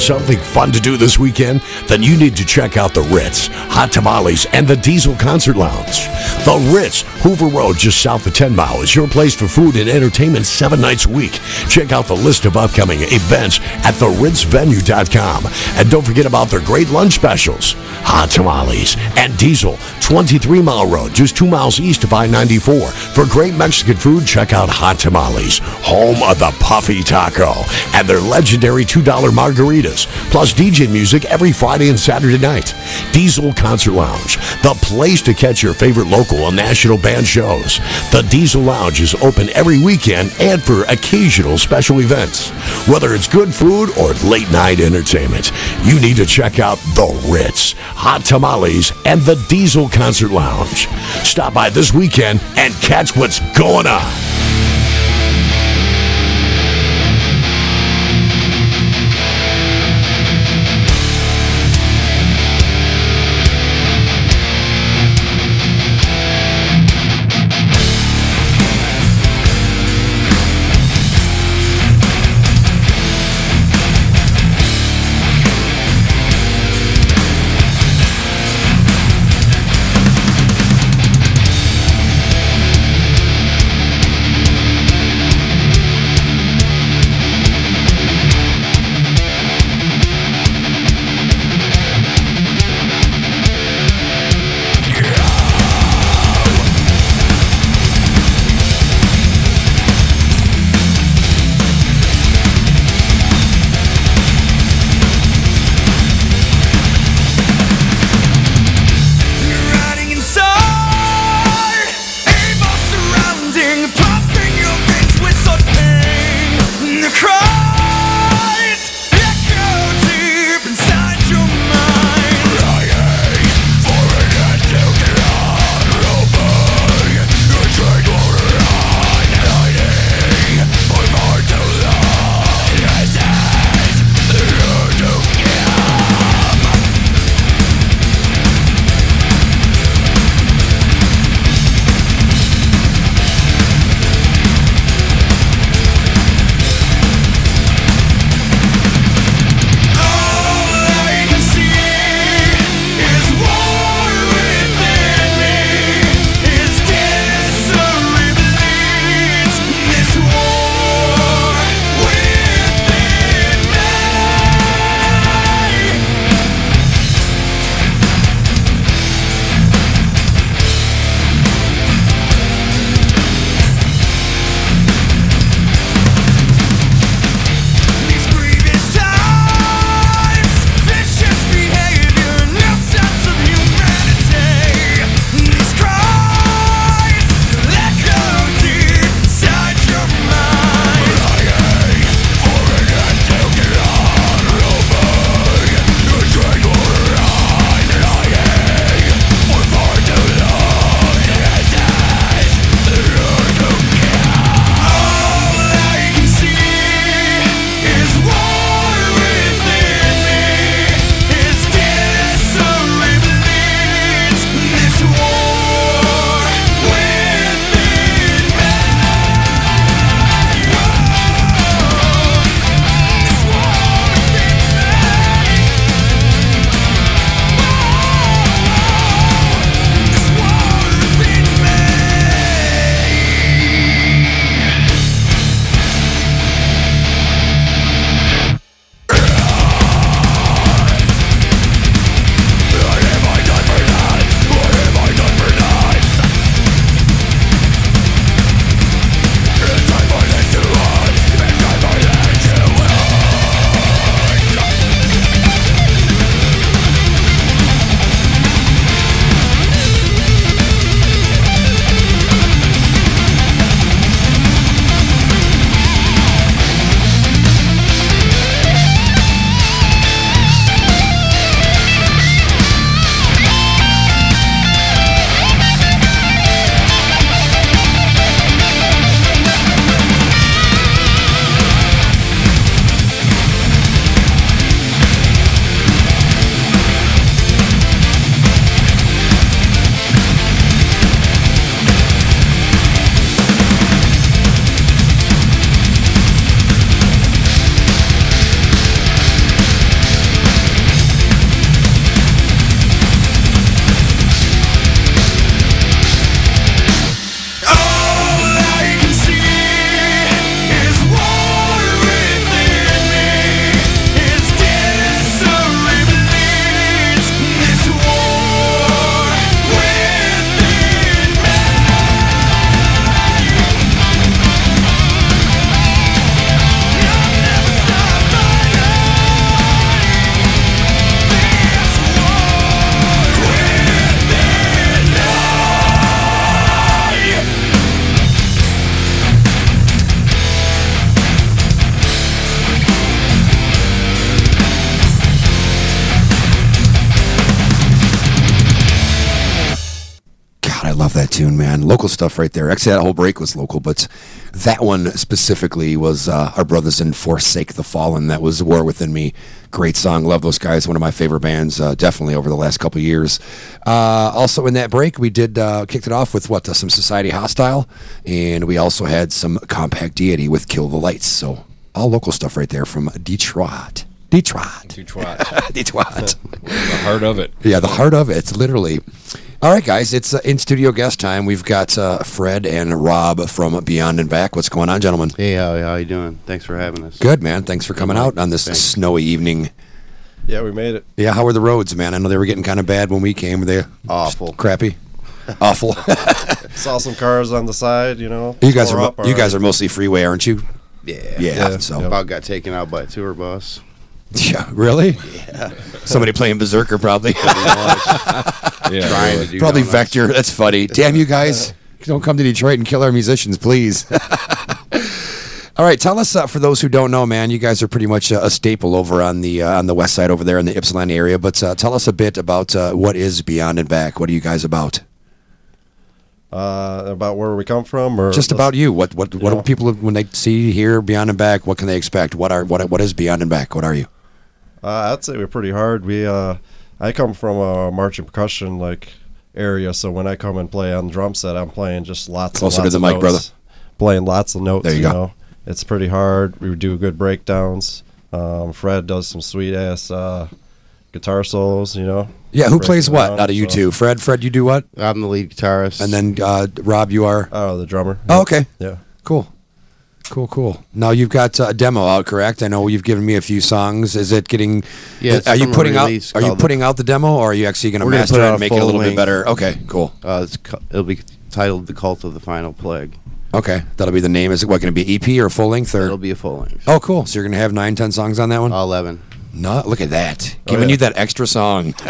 something fun to do this weekend? Then you need to check out the Ritz, Hot Tamales, and the Diesel Concert Lounge. The Ritz, Hoover Road, just south of 10 Mile, is your place for food and entertainment seven nights a week. Check out the list of upcoming events at theritzvenue.com. And don't forget about their great lunch specials. Hot Tamales and Diesel, 23 Mile Road, just two miles east of I 94. For great Mexican food, check out Hot Tamales, home of the Puffy Taco, and their legendary $2 margaritas, plus DJ music every Friday and Saturday night. Diesel Concert Lounge, the place to catch your favorite local and national band shows. The Diesel Lounge is open every weekend and for occasional special events. Whether it's good food or late night entertainment, you need to check out The Ritz, Hot Tamales, and the Diesel Concert Lounge. Stop by this weekend and catch what's going on. Stuff right there. Actually, that whole break was local, but that one specifically was uh, our brothers in Forsake the Fallen. That was War Within Me. Great song. Love those guys. One of my favorite bands, uh, definitely over the last couple years. Uh, also, in that break, we did uh, kicked it off with what uh, some Society Hostile, and we also had some Compact Deity with Kill the Lights. So all local stuff right there from Detroit. Detroit. Detroit. [laughs] Detroit. [laughs] the heart of it. Yeah, the heart of it, It's literally. All right, guys, it's uh, in studio guest time. We've got uh, Fred and Rob from Beyond and Back. What's going on, gentlemen? Hey, how, how you doing? Thanks for having us. Good, man. Thanks for coming out on this Thanks. snowy evening. Yeah, we made it. Yeah, how were the roads, man? I know they were getting kind of bad when we came. Were they Awful. crappy? [laughs] Awful. [laughs] Saw some cars on the side, you know. you guys are mo- up you already. guys are mostly freeway, aren't you? Yeah. Yeah. So About got taken out by a tour bus. Yeah, really? Yeah. Somebody playing Berserker, probably. [laughs] Yeah, Trying really. to do probably donuts. Vektor. That's funny. Damn you guys! Don't come to Detroit and kill our musicians, please. [laughs] All right, tell us uh, for those who don't know, man. You guys are pretty much uh, a staple over on the uh, on the west side over there in the Ypsilanti area. But uh, tell us a bit about uh, what is Beyond and Back. What are you guys about? uh, about where we come from, or Just about you. What what what Yeah. do people when they see here Beyond and Back? What can they expect? What are what what is Beyond and Back? What are you? Uh, I'd say we're pretty hard. We, uh, I come from a marching percussion like area, so when I come and play on the drum set, I'm playing just lots. Closer and lots the of mic, notes, brother. Playing lots of notes. There you go. know, it's pretty hard. We do good breakdowns. Um, Fred does some sweet ass uh, guitar solos. You know. Yeah, who Breaks plays it what down, out of you so- two? Fred, Fred, you do what? I'm the lead guitarist. And then uh, Rob, you are. Oh, the drummer. Oh, okay. Yeah. Cool. Cool, cool. Now you've got uh, a demo out, correct? I know you've given me a few songs. Is it getting? Yeah, it's Are you putting out? Are you putting out the demo, or are you actually going to We're gonna master it and make it a little bit better? Okay, cool. Uh, it's, it'll be titled "The Cult of the Final Plague." Okay, that'll be the name. Is it what going to be EP or full length or? It'll be a full length. Oh, cool. So you're going to have nine, ten songs on that one. Eleven. No, look at that. Oh, Giving yeah. you that extra song. [laughs]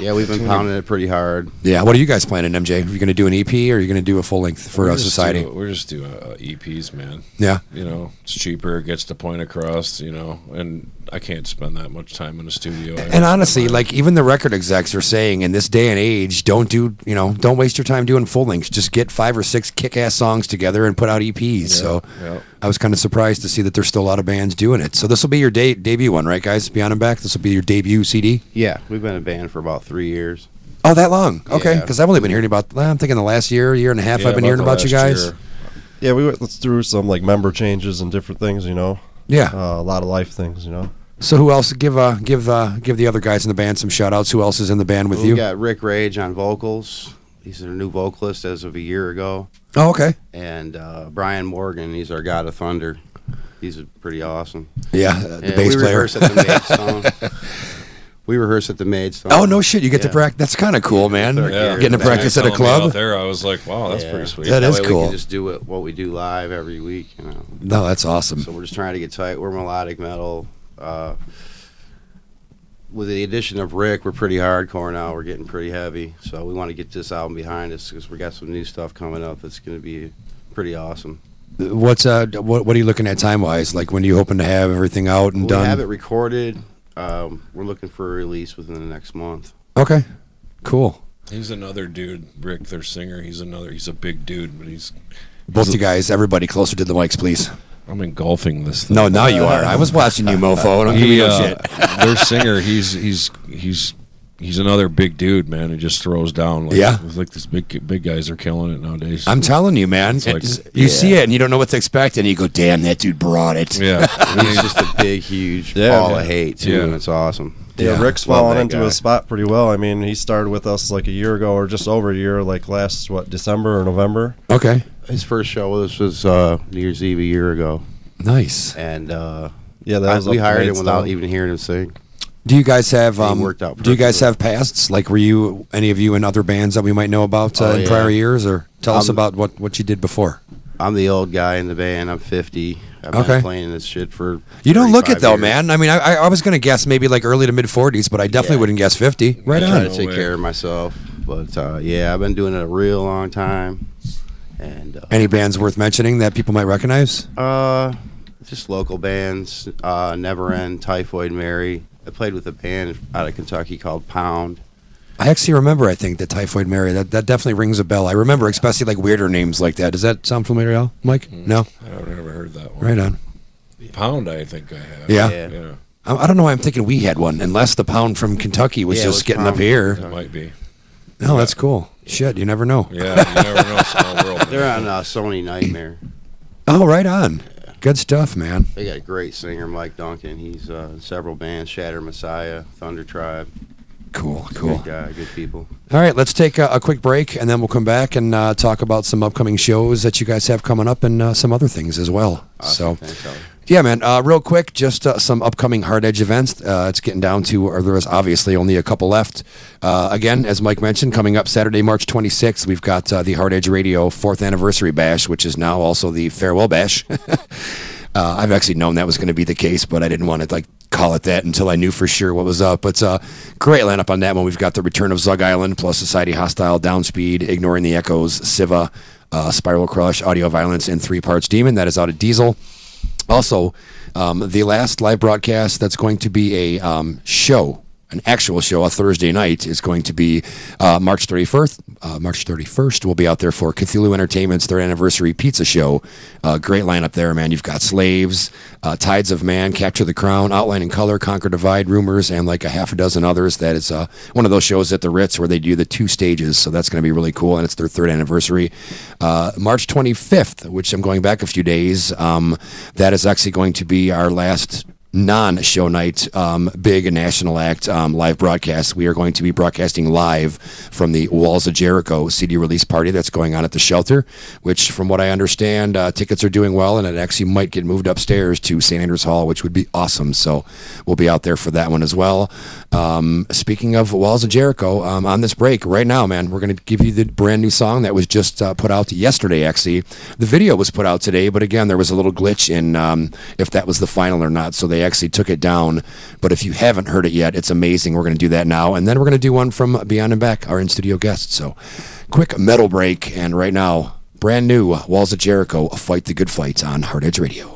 Yeah, we've been pounding it pretty hard. yeah. What are you guys planning, MJ? Are you going to do an EP or are you going to do a full length for We're uh, just society? do- we're just doing uh, EPs, man. Yeah. You know, it's cheaper, gets the point across. You know, and I can't spend that much time in the studio. I And honestly, like even the record execs are saying in this day and age, don't do you know, don't waste your time doing full lengths. Just get five or six kick-ass songs together and put out EPs. so yeah. I was kind of surprised to see that there's still a lot of bands doing it. So this will be your de- debut one, right, guys? Beyond and back. This will be your debut CD. Yeah, we've been a band for about three years. Oh, that long? Okay, Yeah. because I've only been hearing about. well, I'm thinking the last year, year and a half. Yeah, I've been about hearing about you guys. year. Yeah, we went through some like member changes and different things. You know. Yeah. Uh, a lot of life things. You know. So who else? Give uh, give uh, give the other guys in the band some shout outs. Who else is in the band with we you? got Rick Rage on vocals. He's our new vocalist as of a year ago. Oh, okay. And uh, Brian Morgan, he's our God of Thunder. He's a pretty awesome. Yeah, uh, the And bass we player. rehearse at the Maidstone. [laughs] we rehearse at the Maidstone. Oh no shit! You get to practice. That's kind of cool, man. Yeah. Getting to practice at a club. Out there, I was like, wow, that's Yeah. pretty sweet. That That is way cool. We can just do it what we do live every week. You know. No, that's awesome. So we're just trying to get tight. We're melodic metal. Uh, with the addition of Rick, we're pretty hardcore now. We're getting pretty heavy. So we want to get this album behind us because we got some new stuff coming up that's going to be pretty awesome. What's uh what what are you looking at time wise? Like when are you hoping to have everything out and we done? have it recorded. Um, we're looking for a release within the next month. Okay. Cool. He's another dude, Rick, their singer. He's another. He's a big dude, but he's. Both you guys, everybody closer to the mics, please. I'm engulfing this. Thing. No, now you are. I was watching you, mofo. Don't give me no uh, shit. their singer, he's he's he's he's another big dude, man. He just throws down. Like, Yeah. like these big big guys are killing it nowadays. I'm telling you, man. It's like- It's- you see it and you don't know what to expect, and you go, "Damn, that dude brought it." Yeah, [laughs] He's just a big, huge Yeah. ball Yeah. of hate too. Yeah. It's awesome. Yeah, Yeah. Rick's Love fallen into guy. his spot pretty well. I mean, he started with us like a year ago, or just over a year, like last what December or November. Okay. His first show was was uh, New Year's Eve a year ago, Nice. and uh, Yeah, that I- was we hired to him without even hearing him sing. Do you guys have um? worked out do you guys have pasts? Like, were you any of you in other bands that we might know about uh, Oh, in yeah. prior years, or tell us Um, about what what you did before? I'm the old guy in the band. I'm 50. I've Okay. been playing this shit for. You don't look it 35 though, years. man. I mean, I I I was gonna guess maybe like early to mid 40s, but I definitely Yeah. wouldn't guess 50. Right I try on. to take care of myself, but uh, yeah, I've been doing it a real long time, and uh, Any bands worth mentioning that people might recognize? uh, just local bands. Uh, Never End, Typhoid Mary. I played with a band out of Kentucky called Pound. I actually remember. I think the Typhoid Mary. That that definitely rings a bell. I remember, especially like weirder names like that. Does that sound familiar, at all, Mike? No. I've never heard that one. Right on. Pound, I think I have. Yeah. Yeah. I, I don't know why I'm thinking we had one, unless the pound from Kentucky was Yeah, just was getting up here. It might be. No, that's cool. Shit, you never know. Yeah, you never know. Small world. [laughs] They're on uh, Sony Nightmare. Oh, right on. Good stuff, man. They got a great singer, Mike Duncan. He's uh, in several bands: Shatter Messiah, Thunder Tribe. Cool, cool. Good guy, good people. All right, let's take a, a quick break, and then we'll come back and uh, talk about some upcoming shows that you guys have coming up, and uh, some other things as well. So, Thanks. Yeah, man. Uh, real quick, just uh, some upcoming Hard Edge events. Uh, it's getting down to, or there is obviously only a couple left. Uh, again, as Mike mentioned, coming up Saturday, March 26th, we've got uh, the Hard Edge Radio fourth anniversary bash, which is now also the farewell bash. [laughs] Uh, I've actually known that was going to be the case, but I didn't want to like call it that until I knew for sure what was up. But uh, great lineup on that one. We've got the return of Zug Island plus Society Hostile, Downspeed, Ignoring the Echoes, Siva, Spiral Crush, Audio Violence, and three parts Demon. That is out of Diesel. Also, um, the last live broadcast that's going to be a um, show, an actual show, a Thursday night, is going to be uh, March 31st. Uh, March 31st, we'll be out there for Cthulhu Entertainment's third anniversary pizza show. Uh, great lineup there, man. You've got Slaves, uh, Tides of Man, Capture the Crown, Outline Color, Conquer Divide, Rumors, and like a half a dozen others. That is uh, one of those shows at the Ritz where they do the two stages, so that's going to be really cool, and it's their third anniversary. Uh, March 25th, which I'm going back a few days, um, that is actually going to be our last non-show night um, big national act um, live broadcast. We are going to be broadcasting live from the walls of jericho cd release party that's going on at the shelter which from what i understand uh, tickets are doing well and it actually might get moved upstairs to st andrews hall which would be awesome. So we'll be out there for that one as well. Um, speaking of walls of jericho um, on this break right now man we're going to give you the brand new song that was just uh, put out yesterday actually. The video was put out today but again there was a little glitch in um, if that was the final or not. So they actually took it down. But if you haven't heard it yet it's amazing. We're going to do that now. And then we're going to do one from beyond and back our in-studio guest. So quick metal break. And right now brand new walls of jericho fight the good fight on hard edge radio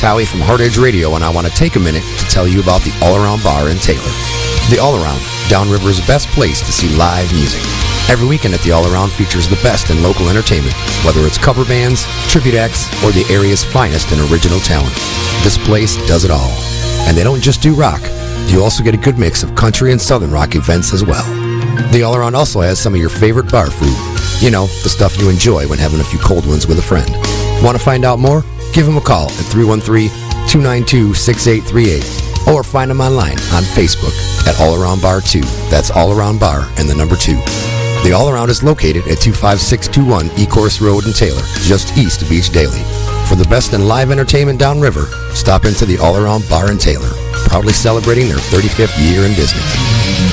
it's Howie from Hard Edge Radio, and I want to take a minute to tell you about the All Around Bar in Taylor. The All Around, Downriver's best place to see live music. Every weekend at the All Around features the best in local entertainment, whether it's cover bands, tribute acts, or the area's finest and original talent. This place does it all. And they don't just do rock. You also get a good mix of country and southern rock events as well. The All Around also has some of your favorite bar food. You know, the stuff you enjoy when having a few cold ones with a friend. Want to find out more? Give them a call at 313-292-6838 or find them online on Facebook at All Around Bar 2. That's All Around Bar and the number 2. The All Around is located at 25621 Ecorse Road in Taylor, just east of Beech Daly. For the best in live entertainment downriver, stop into the All Around Bar in Taylor, proudly celebrating their 35th year in business.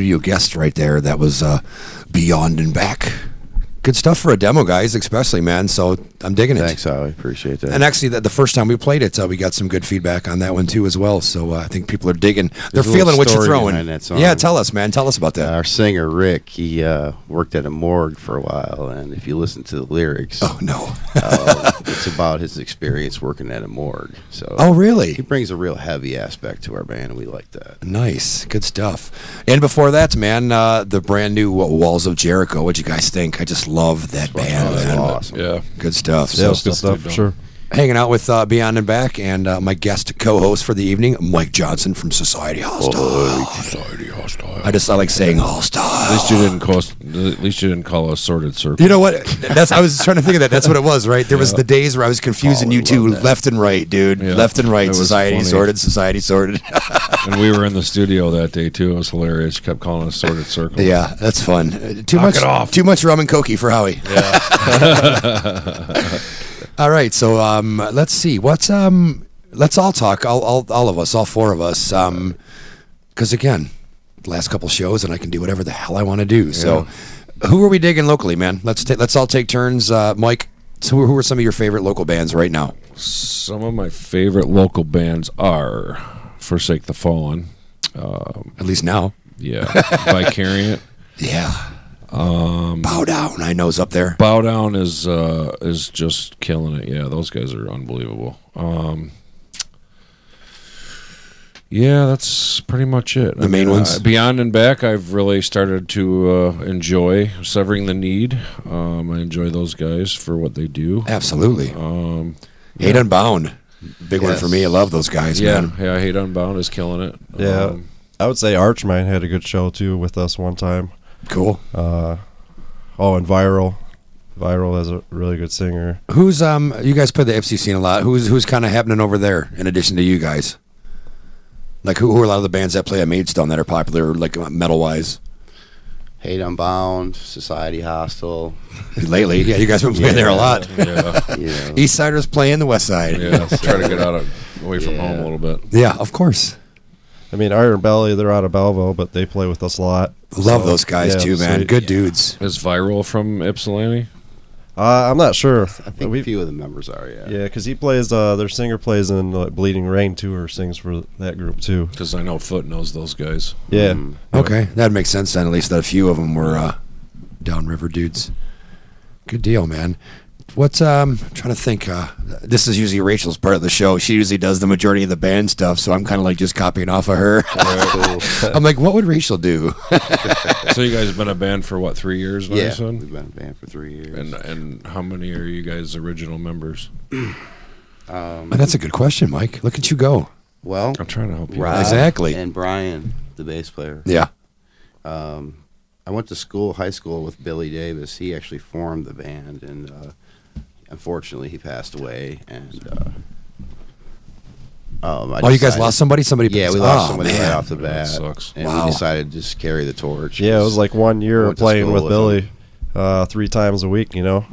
Studio guest right there. That was uh, Beyond and Back. Good stuff for a demo, guys, especially man. So I'm digging it. Thanks, Howie. Appreciate that. And actually, the, the first time we played it, uh, we got some good feedback on that one too, as well. So uh, I think people are digging. They're There's feeling what you're throwing. that song. Yeah, tell us, man. Tell us about that. Our singer Rick, he uh, worked at a morgue for a while, and if you listen to the lyrics, oh no, uh, [laughs] it's about his experience working at a morgue. So, Oh, really? He brings a real heavy aspect to our band, and we like that. Nice, good stuff. And before that, man, uh, the brand new uh, Walls of Jericho. What'd you guys think? I just love that band. that's man. awesome. Yeah. good stuff. Yeah, it's good stuff for sure. Hanging out with uh, Beyond and Back and uh, my guest co-host for the evening, Mike Johnson from Society Hostile. Society hostile. I just I like saying hostile. At least you didn't call us. At least you didn't call us sorted circle. You know what? That's I was trying to think of that. That's what it was, right? There was the days where I was confusing Oh, you two left and right, dude. Yeah. Left and right. It Society funny. sorted. Society sorted. [laughs] and we were in the studio that day too. It was hilarious. You kept calling us sorted circle. yeah, that's fun. Uh, Too Knock much. it off. Too much rum and cokey for Howie. Yeah. [laughs] [laughs] All right, so um, let's see. What's um, let's all talk. All, all, all of us, all four of us. Um, because again, last couple shows, and I can do whatever the hell I want to do. So, who are we digging locally, man? Let's ta- let's all take turns. Uh, Mike, so who, who are some of your favorite local bands right now? Some of my favorite local bands are Forsake the Fallen. Um, At least now. Yeah. Vicariant. [laughs] Yeah. Um, Bow down. I know's up there. Bow Down is uh, is just killing it. Yeah, those guys are unbelievable. Um, yeah, that's pretty much it. The main ones? uh, Beyond and Back, I've really started to uh, enjoy. Severing the Need, um, I enjoy those guys for what they do. Absolutely. Um, Hate Unbound. Big one for Yes. me. I love those guys, yeah, man. yeah. Hate Unbound is killing it. Yeah, Um, I would say Archmine had a good show too with us one time. Cool. Uh, oh, and Viral, Viral has a really good singer. Who's um? You guys play the Ypsi scene a lot. Who's who's kind of happening over there in addition to you guys? Like who, who are a lot of the bands that play at Maidstone that are popular, like metal wise? Hate Unbound, Society Hostile. Lately, yeah, you guys have been playing there a lot. yeah, You know, East Siders playing the West Side. yeah. Try to get out of away from home a little bit. Yeah, of course. I mean, Iron Belly, they're out of Belleville, but they play with us a lot. Love So, those guys yeah, too, man. so- Good dudes. Is Viral from Ypsilanti? Uh, I'm not sure. I think a few of the members are, yeah. Yeah, because he plays. Uh, their singer plays in uh, Bleeding Rain too, or sings for that group too. Because I know Foot knows those guys. Yeah. Mm. Okay, that makes sense then. At least that a few of them were uh, downriver dudes. Good deal, man. What's um? I'm trying to think. Uh, this is usually Rachel's part of the show. She usually does the majority of the band stuff, so I'm kind of like just copying off of her. [laughs] I'm like, what would Rachel do? [laughs] so you guys have been a band for what three years now? Yeah, said? we've been a band for three years. And and how many are you guys original members? [clears throat] Um, That's a good question, Mike. Look at you go. well, I'm trying to help you. Rob Exactly. and Brian, the bass player. Yeah. Um, I went to school, high school, with Billy Davis. He actually formed the band, and uh, unfortunately, he passed away. And uh, um, I Oh, you guys decided- lost somebody? Somebody Yeah, passed- we lost oh, somebody man. right off the That bat, sucks. and Wow. we decided to just carry the torch. Yeah, it was like one I year went to playing school with with Billy, uh, three times a week, you know.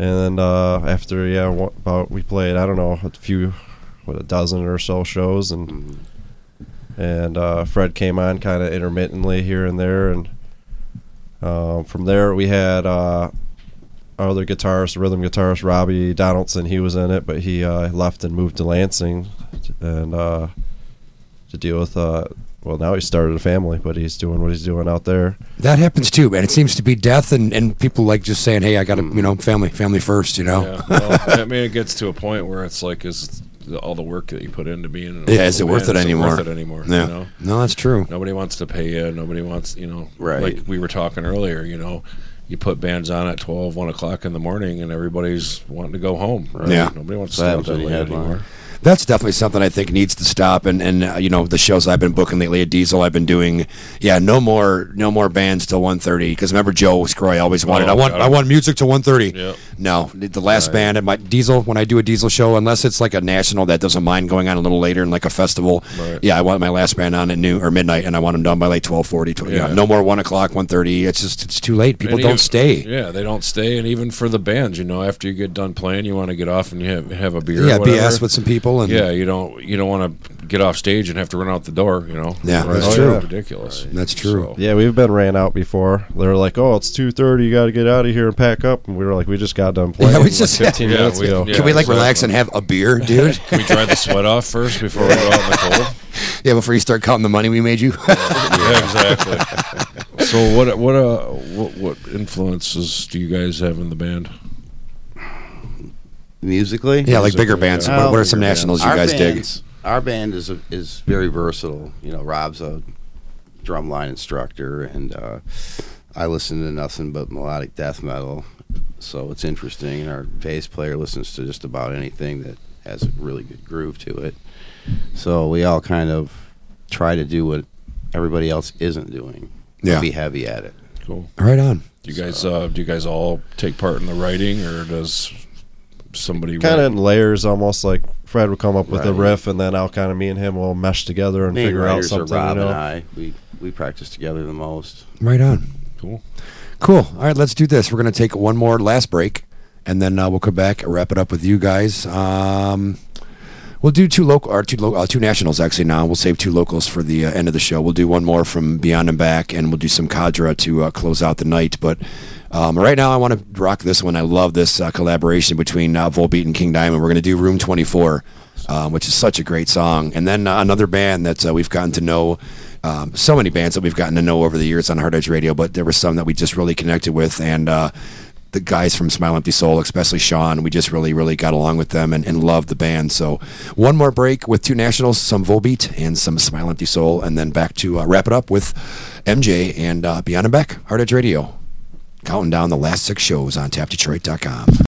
And then uh, after yeah, one, about we played I don't know a few, what a dozen or so shows, and Mhm. and uh, Fred came on kind of intermittently here and there, and um, from there we had uh, our other guitarist, rhythm guitarist Robbie Donaldson. He was in it, but he uh, left and moved to Lansing, and uh, to deal with. Uh, well, now he started a family, but he's doing what he's doing out there. That happens too, man. It seems to be death and, and people like just saying, "Hey, I got to, you know, family, family first," you know. Yeah, well, [laughs] I mean, it gets to a point where it's like, is all the work that you put into being in a Yeah, is it local worth band, it is anymore? Worth it anymore? Yeah. You know? No, that's true. Nobody wants to pay you. Nobody wants, you know, Right. like we were talking earlier, you know, you put bands on at 12, 1 o'clock in the morning and everybody's wanting to go home. Right? Yeah. Nobody wants So to stay out that late anymore. That's definitely something I think needs to stop. And and uh, you know the shows I've been booking lately at Diesel, I've been doing. Yeah, no more no more bands till 1.30. Because remember Joe Scroy always wanted. Oh, I want God. I want music till 1.30. Yeah. No, the the last band at my Diesel when I do a Diesel show, unless it's like a national that doesn't mind going on a little later and like a festival. Right. Yeah, I want my last band on at noon or midnight, and I want them done by like 12.40. Yeah. Yeah. no more one o'clock, 1.30. It's just it's too late. People And don't don't stay. Yeah, they don't stay, and even for the bands, you know, after you get done playing, you want to get off and you have, have a beer. Yeah, or whatever. BS with some people and- yeah, you don't you don't want to get off stage and have to run out the door. You know, Yeah, Right? that's Oh, true. yeah, Ridiculous. That's true. Yeah, we've been ran out before. They were like, "Oh, it's two thirty. You got to get out of here and pack up." And we were like, "We just got done playing Yeah, we like just- fifteen Yeah, minutes we- ago." yeah. Can we like exactly. relax and have a beer, [laughs] dude? Can we dry the sweat off first before we go out in the cold. [laughs] yeah, before you start counting the money we made you. [laughs] yeah, exactly. So what what uh what, what influences do you guys have in the band? Musically. Yeah, like bigger bands. What- what are some nationals you Our guys dig? bands- Our band is a, is very versatile. You know, Rob's a drumline instructor, and uh, I listen to nothing but melodic death metal. So it's interesting. And our bass player listens to just about anything that has a really good groove to it. So we all kind of try to do what everybody else isn't doing. but Yeah. be heavy at it. Cool. Right on. Do you guys uh, do you guys all take part in the writing, or does somebody Kind of in layers, almost like Fred would come up with a riff, and then I'll kind of me and him will mesh together and Main figure out writers are something. Rob you know? and I. We we practice together the most. Right on. Cool. Cool. All right, let's do this. We're going to take one more last break, and then uh, we'll come back and wrap it up with you guys. Um, we'll do two local or two lo- uh, two nationals actually. Now we'll save two locals for the uh, end of the show. We'll do one more from Beyond and Back, and we'll do some Cadra to uh, close out the night. But um, right now, I want to rock this one. I love this uh, collaboration between uh, Volbeat and King Diamond. We're going to do Room Twenty Four. Um, which is such a great song, and then uh, another band that uh, we've gotten to know um, so many bands that we've gotten to know over the years on Hard Edge Radio, but there were some that we just really connected with, and uh, the guys from Smile Empty Soul, especially Sean, we just really, really got along with them and, and loved the band. So one more break with two nationals, some Volbeat and some Smile Empty Soul, and then back to uh, wrap it up with MJ and Beyond and Back, Hard Edge Radio, counting down the last six shows on TapDetroit.com.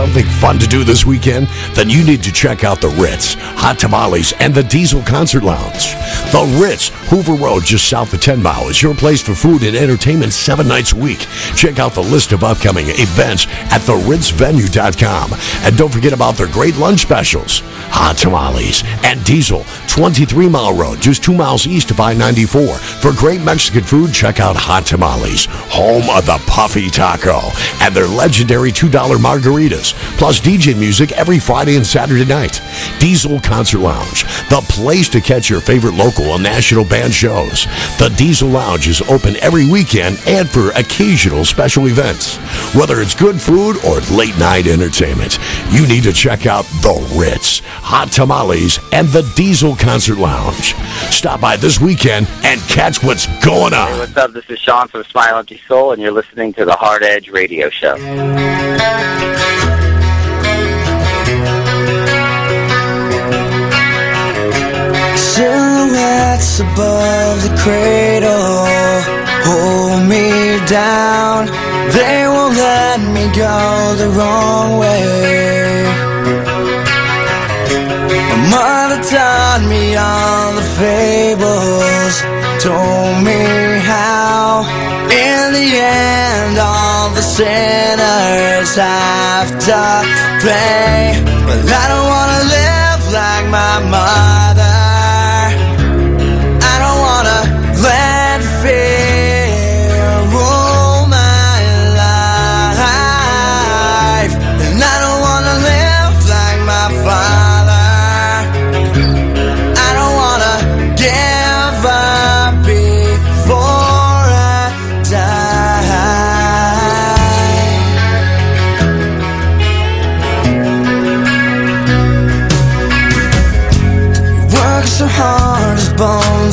something fun to do this weekend? Then you need to check out the Ritz, Hot Tamales, and the Diesel Concert Lounge. The Ritz, Hoover Road, just south of 10 Mile, is your place for food and entertainment seven nights a week. Check out the list of upcoming events at theritzvenue.com. And don't forget about their great lunch specials. Hot Tamales and Diesel, 23 Mile Road, just two miles east of I 94. For great Mexican food, check out Hot Tamales, home of the Puffy Taco, and their legendary $2 margaritas, plus DJ music every Friday and Saturday night. Diesel Concert Lounge, the place to catch your favorite local and national band shows. The Diesel Lounge is open every weekend and for occasional special events. Whether it's good food or late night entertainment, you need to check out The Ritz, Hot Tamales, and the Diesel Concert Lounge. Stop by this weekend and catch what's going Hey, on. what's up? This is Sean from Smile Empty Soul, and you're listening to the Hard Edge Radio Show. Silhouettes above the cradle hold me down. They won't let me go the wrong way. Taught me all the fables, told me how. In the end, all the sinners have to pay. But I don't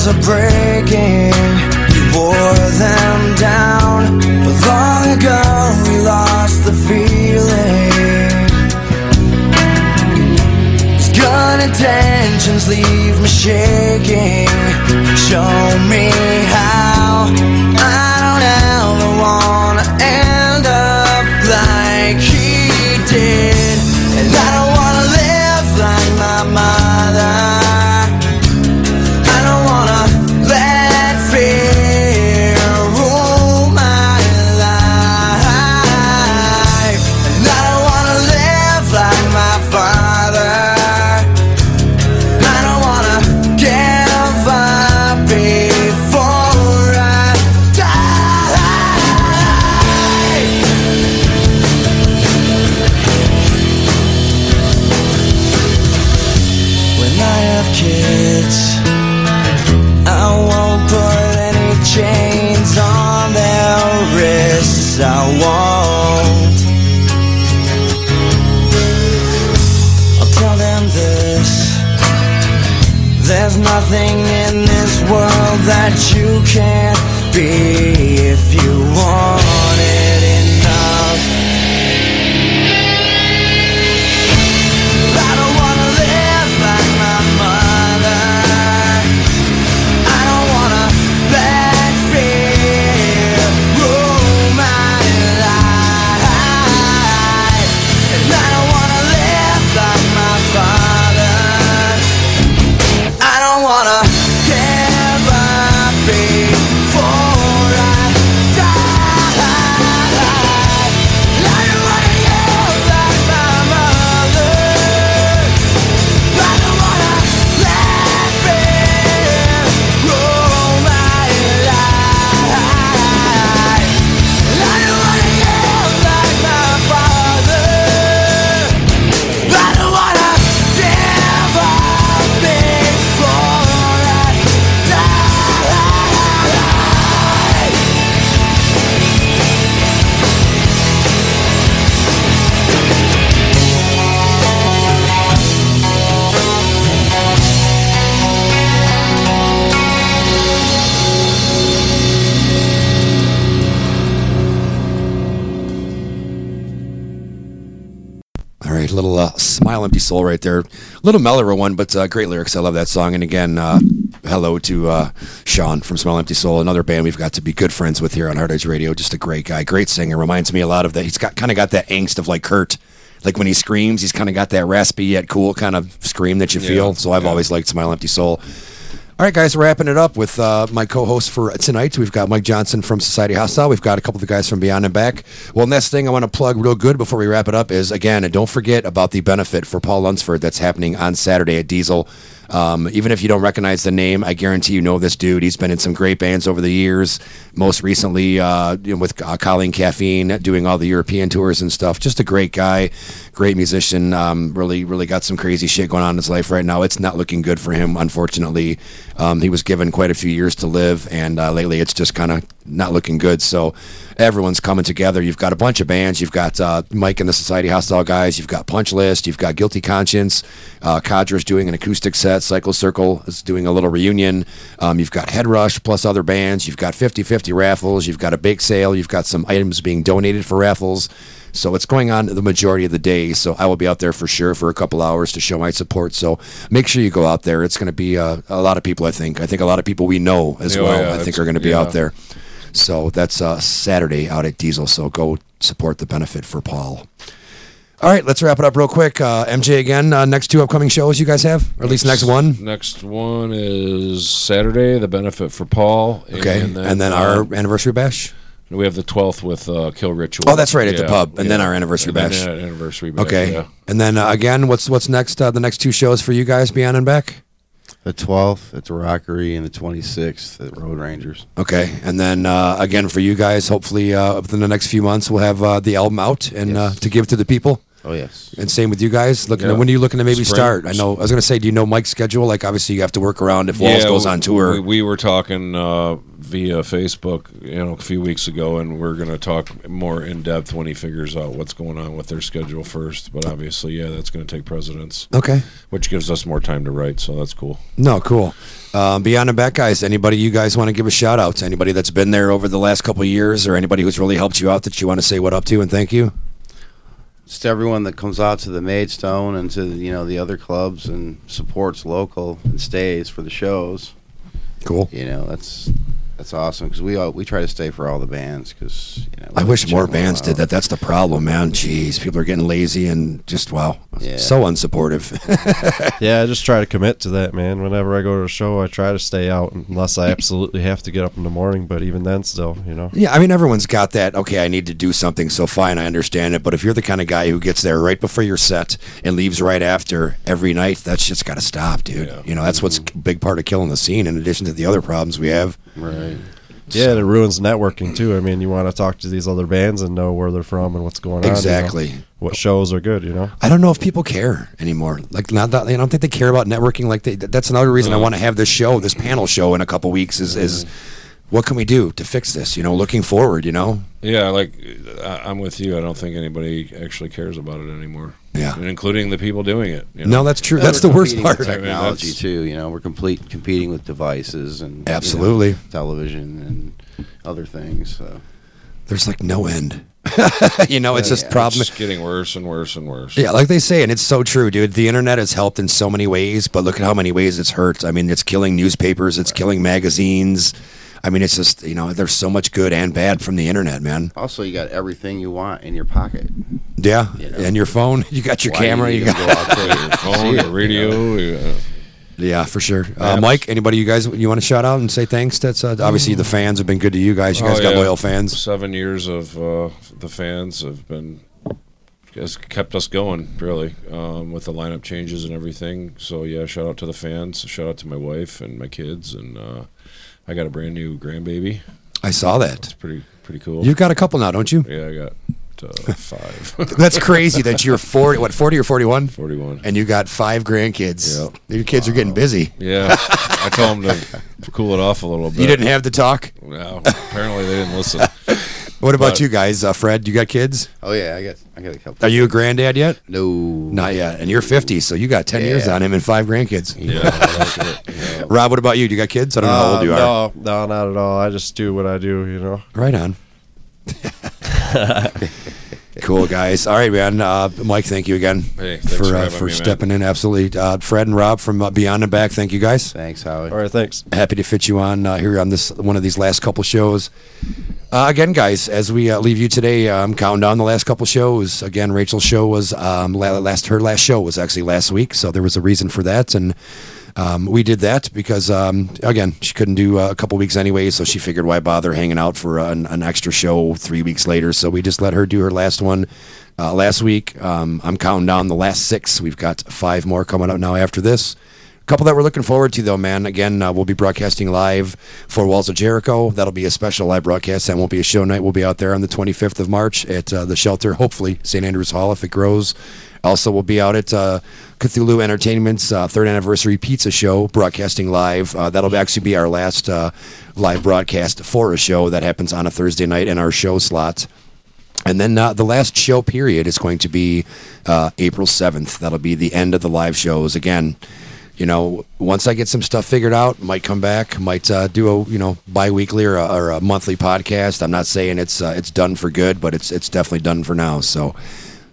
bones are breaking. You wore them down, but long ago we lost the feeling. His good intentions leave me shaking. Right, little uh, smile, empty soul, right there. Little mellower one, but uh, great lyrics. I love that song. And again, uh, hello to uh, Sean from Smile, Empty Soul, another band we've got to be good friends with here on Hard Edge Radio. Just a great guy, great singer. Reminds me a lot of that. He's got kind of got that angst of like Kurt, Like when he screams, he's kind of got that raspy yet cool kind of scream that you Yeah, feel. So I've yeah. always liked Smile Empty Soul. All right, guys, wrapping it up with uh, my co-host for tonight. We've got Mike Johnson from Society Hostile. We've got a couple of the guys from Beyond and Back. Well, next thing I want to plug real good before we wrap it up is again, and don't forget about the benefit for Paul Lunsford that's happening on Saturday at Diesel. Um, even if you don't recognize the name, I guarantee you know this dude. He's been in some great bands over the years. Most recently, uh, with uh, Colleen Caffeine, doing all the European tours and stuff. Just a great guy, great musician. Um, really, really got some crazy shit going on in his life right now. It's not looking good for him, unfortunately. Um, he was given quite a few years to live, and uh, lately it's just kind of not looking good. So everyone's coming together. You've got a bunch of bands. You've got uh, Mike and the Society Hostile guys. You've got Punch List. You've got Guilty Conscience. Uh, Cadra's doing an acoustic set. Cycle Circle is doing a little reunion. Um, you've got Head Rush plus other bands. You've got 50 50 raffles. You've got a bake sale. You've got some items being donated for raffles. So it's going on the majority of the day. So I will be out there for sure for a couple hours to show my support. So make sure you go out there. It's going to be uh, a lot of people. I think. I think a lot of people we know as Oh, well. yeah, I think are going to be yeah. out there. So that's uh, Saturday out at Diesel. So go support the benefit for Paul. All right, let's wrap it up real quick. Uh, MJ again. Uh, next two upcoming shows you guys have, or at least next one. Next one is Saturday, the benefit for Paul. Okay, and then, our uh, anniversary bash. we have the twelfth with uh, Kill Ritual. Oh, that's right, at the pub, and then our anniversary And then bash. anniversary bash. Okay, yeah. and then uh, again, what's what's next? Uh, the next two shows for you guys, Beyond and Back. The 12th at the Rockery and the 26th at Road Rangers. Okay, and then uh, again for you guys, hopefully uh, within the next few months we'll have uh, the album out and uh, to give to the people. Oh yes. And same with you guys. Looking Yeah. when are you looking to maybe Spring. start? I know I was going to say, do you know Mike's schedule? Like obviously you have to work around if Walls goes we- on tour. We, we were talking uh, via Facebook, you know, a few weeks ago, and we're going to talk more in depth when he figures out what's going on with their schedule first. But obviously, yeah, that's going to take precedence. Okay. Which gives us more time to write, so that's cool. No, cool. Um, Beyond and Back guys, anybody you guys want to give a shout out to? Anybody that's been there over the last couple of years, or anybody who's really helped you out that you want to say what up to and thank you? Just everyone that comes out to the Maidstone and to you know the other clubs and supports local and stays for the shows. Cool. You know that's that's awesome because we all, we try to stay for all the bands because you know. I wish more bands out. did that. That's the problem, man. Jeez, people are getting lazy and just wow, Yeah. so unsupportive. [laughs] yeah, I just try to commit to that, man. Whenever I go to a show, I try to stay out unless I absolutely have to get up in the morning. But even then, still, you know. Yeah, I mean, everyone's got that. Okay, I need to do something, so fine, I understand it. But if you're the kind of guy who gets there right before your set and leaves right after every night, that's just got to stop, dude. You know, that's what's a big part of killing the scene, in addition to the other problems we have. Right. Yeah, and it ruins networking too. I mean, you want to talk to these other bands and know where they're from and what's going on. you know? Exactly. What shows are good, you know? I don't know if people care anymore. Like, not that I don't think they care about networking. Like, they, that's another reason I want to have this show, this panel show, in a couple weeks. Is is what can we do to fix this? You know, looking forward. You know. Yeah, like I, I'm with you. I don't think anybody actually cares about it anymore. Yeah. and including the people doing it. you No, that's true. Yeah, That's the worst part. with I mean, Technology too, you know, we're complete competing with devices and you know, Absolutely. television and other things. So. There's like no end. [laughs] you know, it's Yeah, just yeah, problem. It's getting worse and worse and worse. Yeah, like they say, and it's so true, dude. The internet has helped in so many ways, but look at how many ways it's hurt. I mean, it's killing newspapers, it's killing magazines. I mean, it's just you know, there's so much good and bad from the internet, man. Also, you got everything you want in your pocket. Yeah, You know. and your phone, [laughs] you got your Why do you camera, you even got go out there [laughs] Your phone, see your it, you radio. know? yeah. Yeah, for sure. Uh, Mike, anybody you guys you want to shout out and say thanks? That's uh, obviously the fans have been good to you guys. You guys Oh, got yeah. loyal fans. Seven years of uh, the fans have been has kept us going really um, with the lineup changes and everything. So yeah, shout out to the fans. Shout out to my wife and my kids, and uh, I got a brand new grandbaby. I saw that. It's pretty pretty cool. You've got a couple now, don't you? yeah, I got uh, five. [laughs] That's crazy that you're forty. What forty or forty one? Forty-one. And you got five grandkids. Yep. Your kids are getting busy. Yeah, I told them to cool it off a little bit. You didn't have to talk. No, apparently they didn't listen. [laughs] What about But- you guys, uh, Fred? You got kids? Oh yeah, I got I got a couple. Are you a granddad yet? No, Not yet. And you're 50, so you got 10 years on him and five grandkids. Yeah, I like it. Yeah. [laughs] Rob, what about you? Do you got kids? I don't know how old you are. Uh, No, no, not at all. I just do what I do, you know. Right on. [laughs] [laughs] cool, guys. All right, man. Uh, Mike, thank you again Hey, for for uh, for me, man. stepping in. Absolutely. Uh, Fred and Rob from uh, Beyond and Back, thank you guys. Thanks, Howie. All right, thanks. Happy to fit you on uh, here on this one of these last couple shows. Uh, again, guys, as we uh, leave you today, um, counting down the last couple shows. Again, Rachel's show was um, last. Her last show was actually last week, so there was a reason for that, and um, we did that because um, again, she couldn't do uh, a couple weeks anyway, so she figured why bother hanging out for an, an extra show three weeks later. So we just let her do her last one uh, last week. Um, I'm counting down the last six. We've got five more coming up now after this. A couple that we're looking forward to, though, man. Again, uh, we'll be broadcasting live for Walls of Jericho. That'll be a special live broadcast. That won't be a show night. We'll be out there on the 25th of March at uh, the shelter, hopefully, St. Andrews Hall if it grows. Also, we'll be out at uh, Cthulhu Entertainment's uh, third anniversary pizza show, broadcasting live. Uh, that'll actually be our last uh, live broadcast for a show that happens on a Thursday night in our show slot. And then uh, the last show period is going to be uh, April 7th. That'll be the end of the live shows. Again, you know, once I get some stuff figured out, might come back, might uh, do a you know bi-weekly or a, or a monthly podcast. I'm not saying it's uh, it's done for good, but it's it's definitely done for now. So.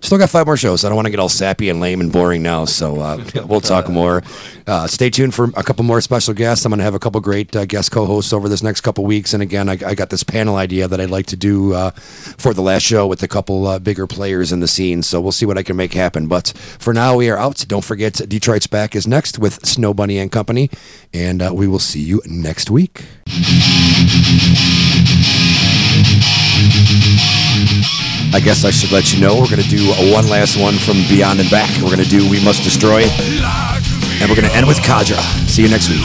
Still got five more shows. I don't want to get all sappy and lame and boring now, so uh, [laughs] we'll talk more. Uh, stay tuned for a couple more special guests. I'm going to have a couple great uh, guest co-hosts over this next couple weeks. And again, I, I got this panel idea that I'd like to do uh, for the last show with a couple uh, bigger players in the scene. So we'll see what I can make happen. But for now, we are out. Don't forget, Detroit's back is next with Snow Bunny and Company, and uh, we will see you next week. I guess I should let you know we're going to do a one last one from Beyond and Back. We're going to do We Must Destroy, and we're going to end with Kadra. See you next week.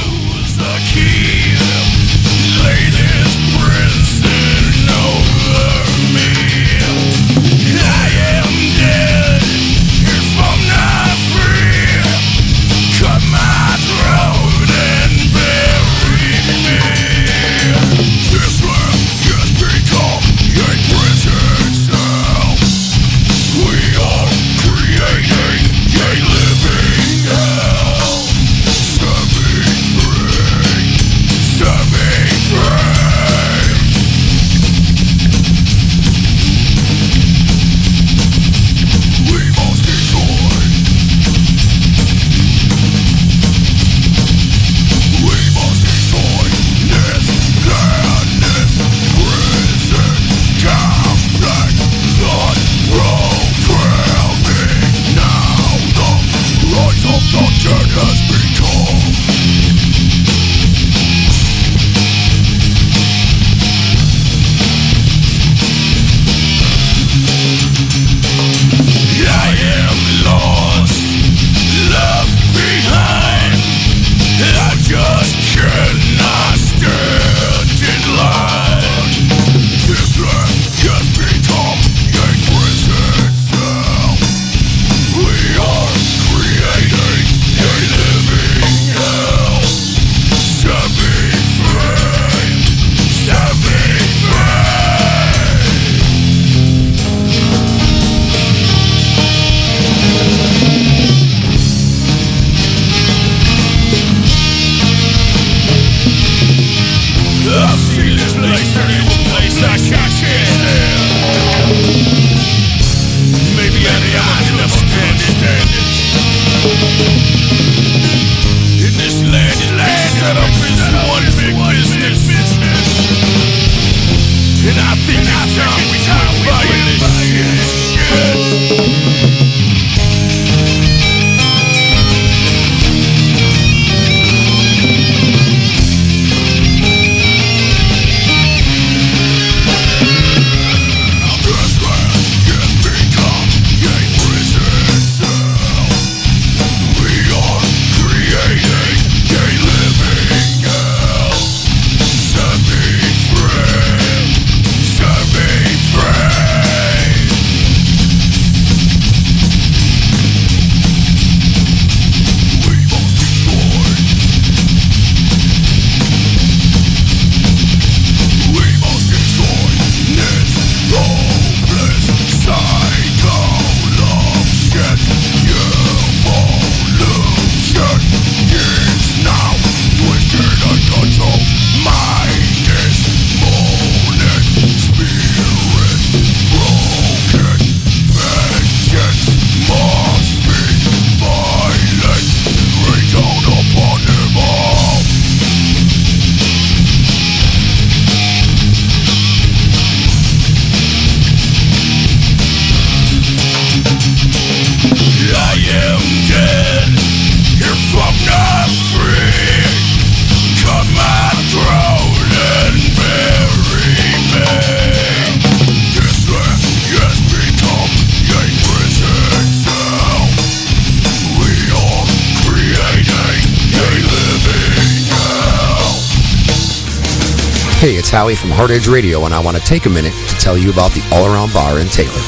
Hard Edge Radio, and I want to take a minute to tell you about the All Around Bar in Taylor.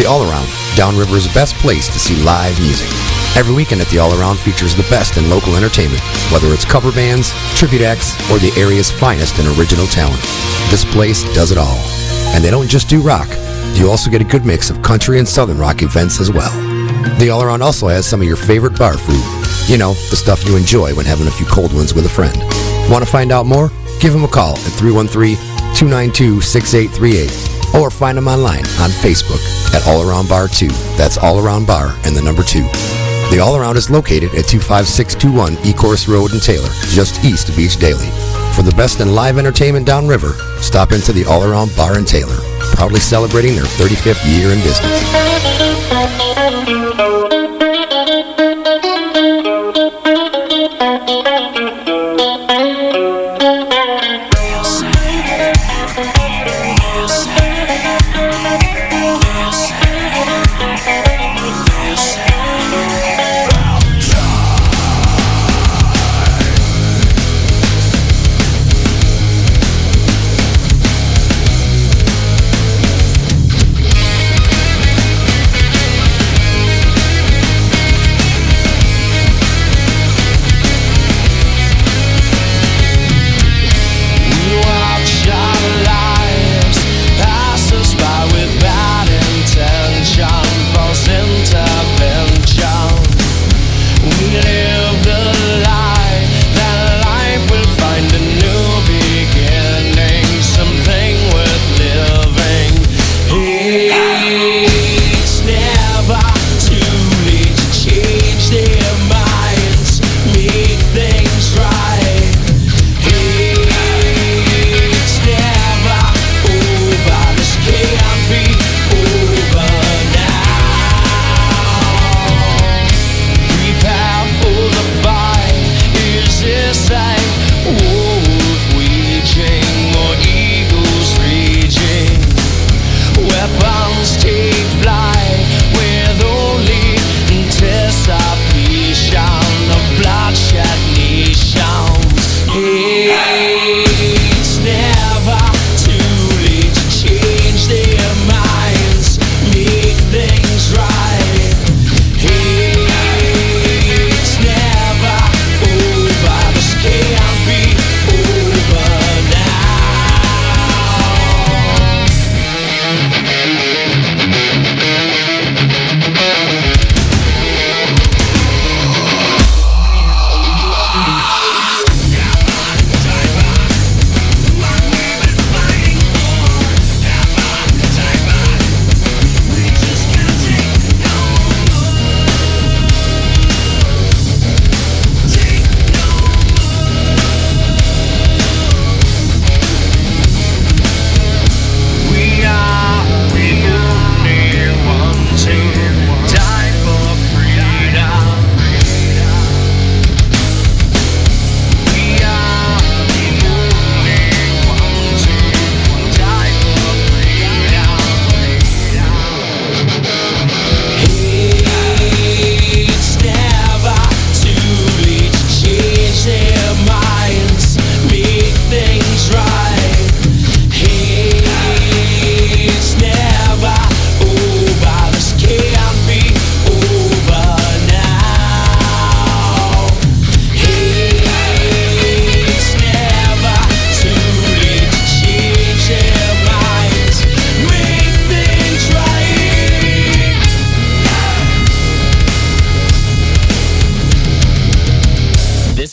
The All Around, Downriver's best place to see live music. Every weekend at the All Around features the best in local entertainment, whether it's cover bands, tribute acts, or the area's finest and original talent. This place does it all. And they don't just do rock. You also get a good mix of country and southern rock events as well. The All Around also has some of your favorite bar food. You know, the stuff you enjoy when having a few cold ones with a friend. Want to find out more? Give them a call at 313-292-6838 or find them online on Facebook at All Around Bar 2. That's All Around Bar and the number 2. The All Around is located at 25621 Ecorse Road in Taylor, just east of Beech Daly. For the best in live entertainment downriver, stop into the All Around Bar in Taylor, proudly celebrating their 35th year in business.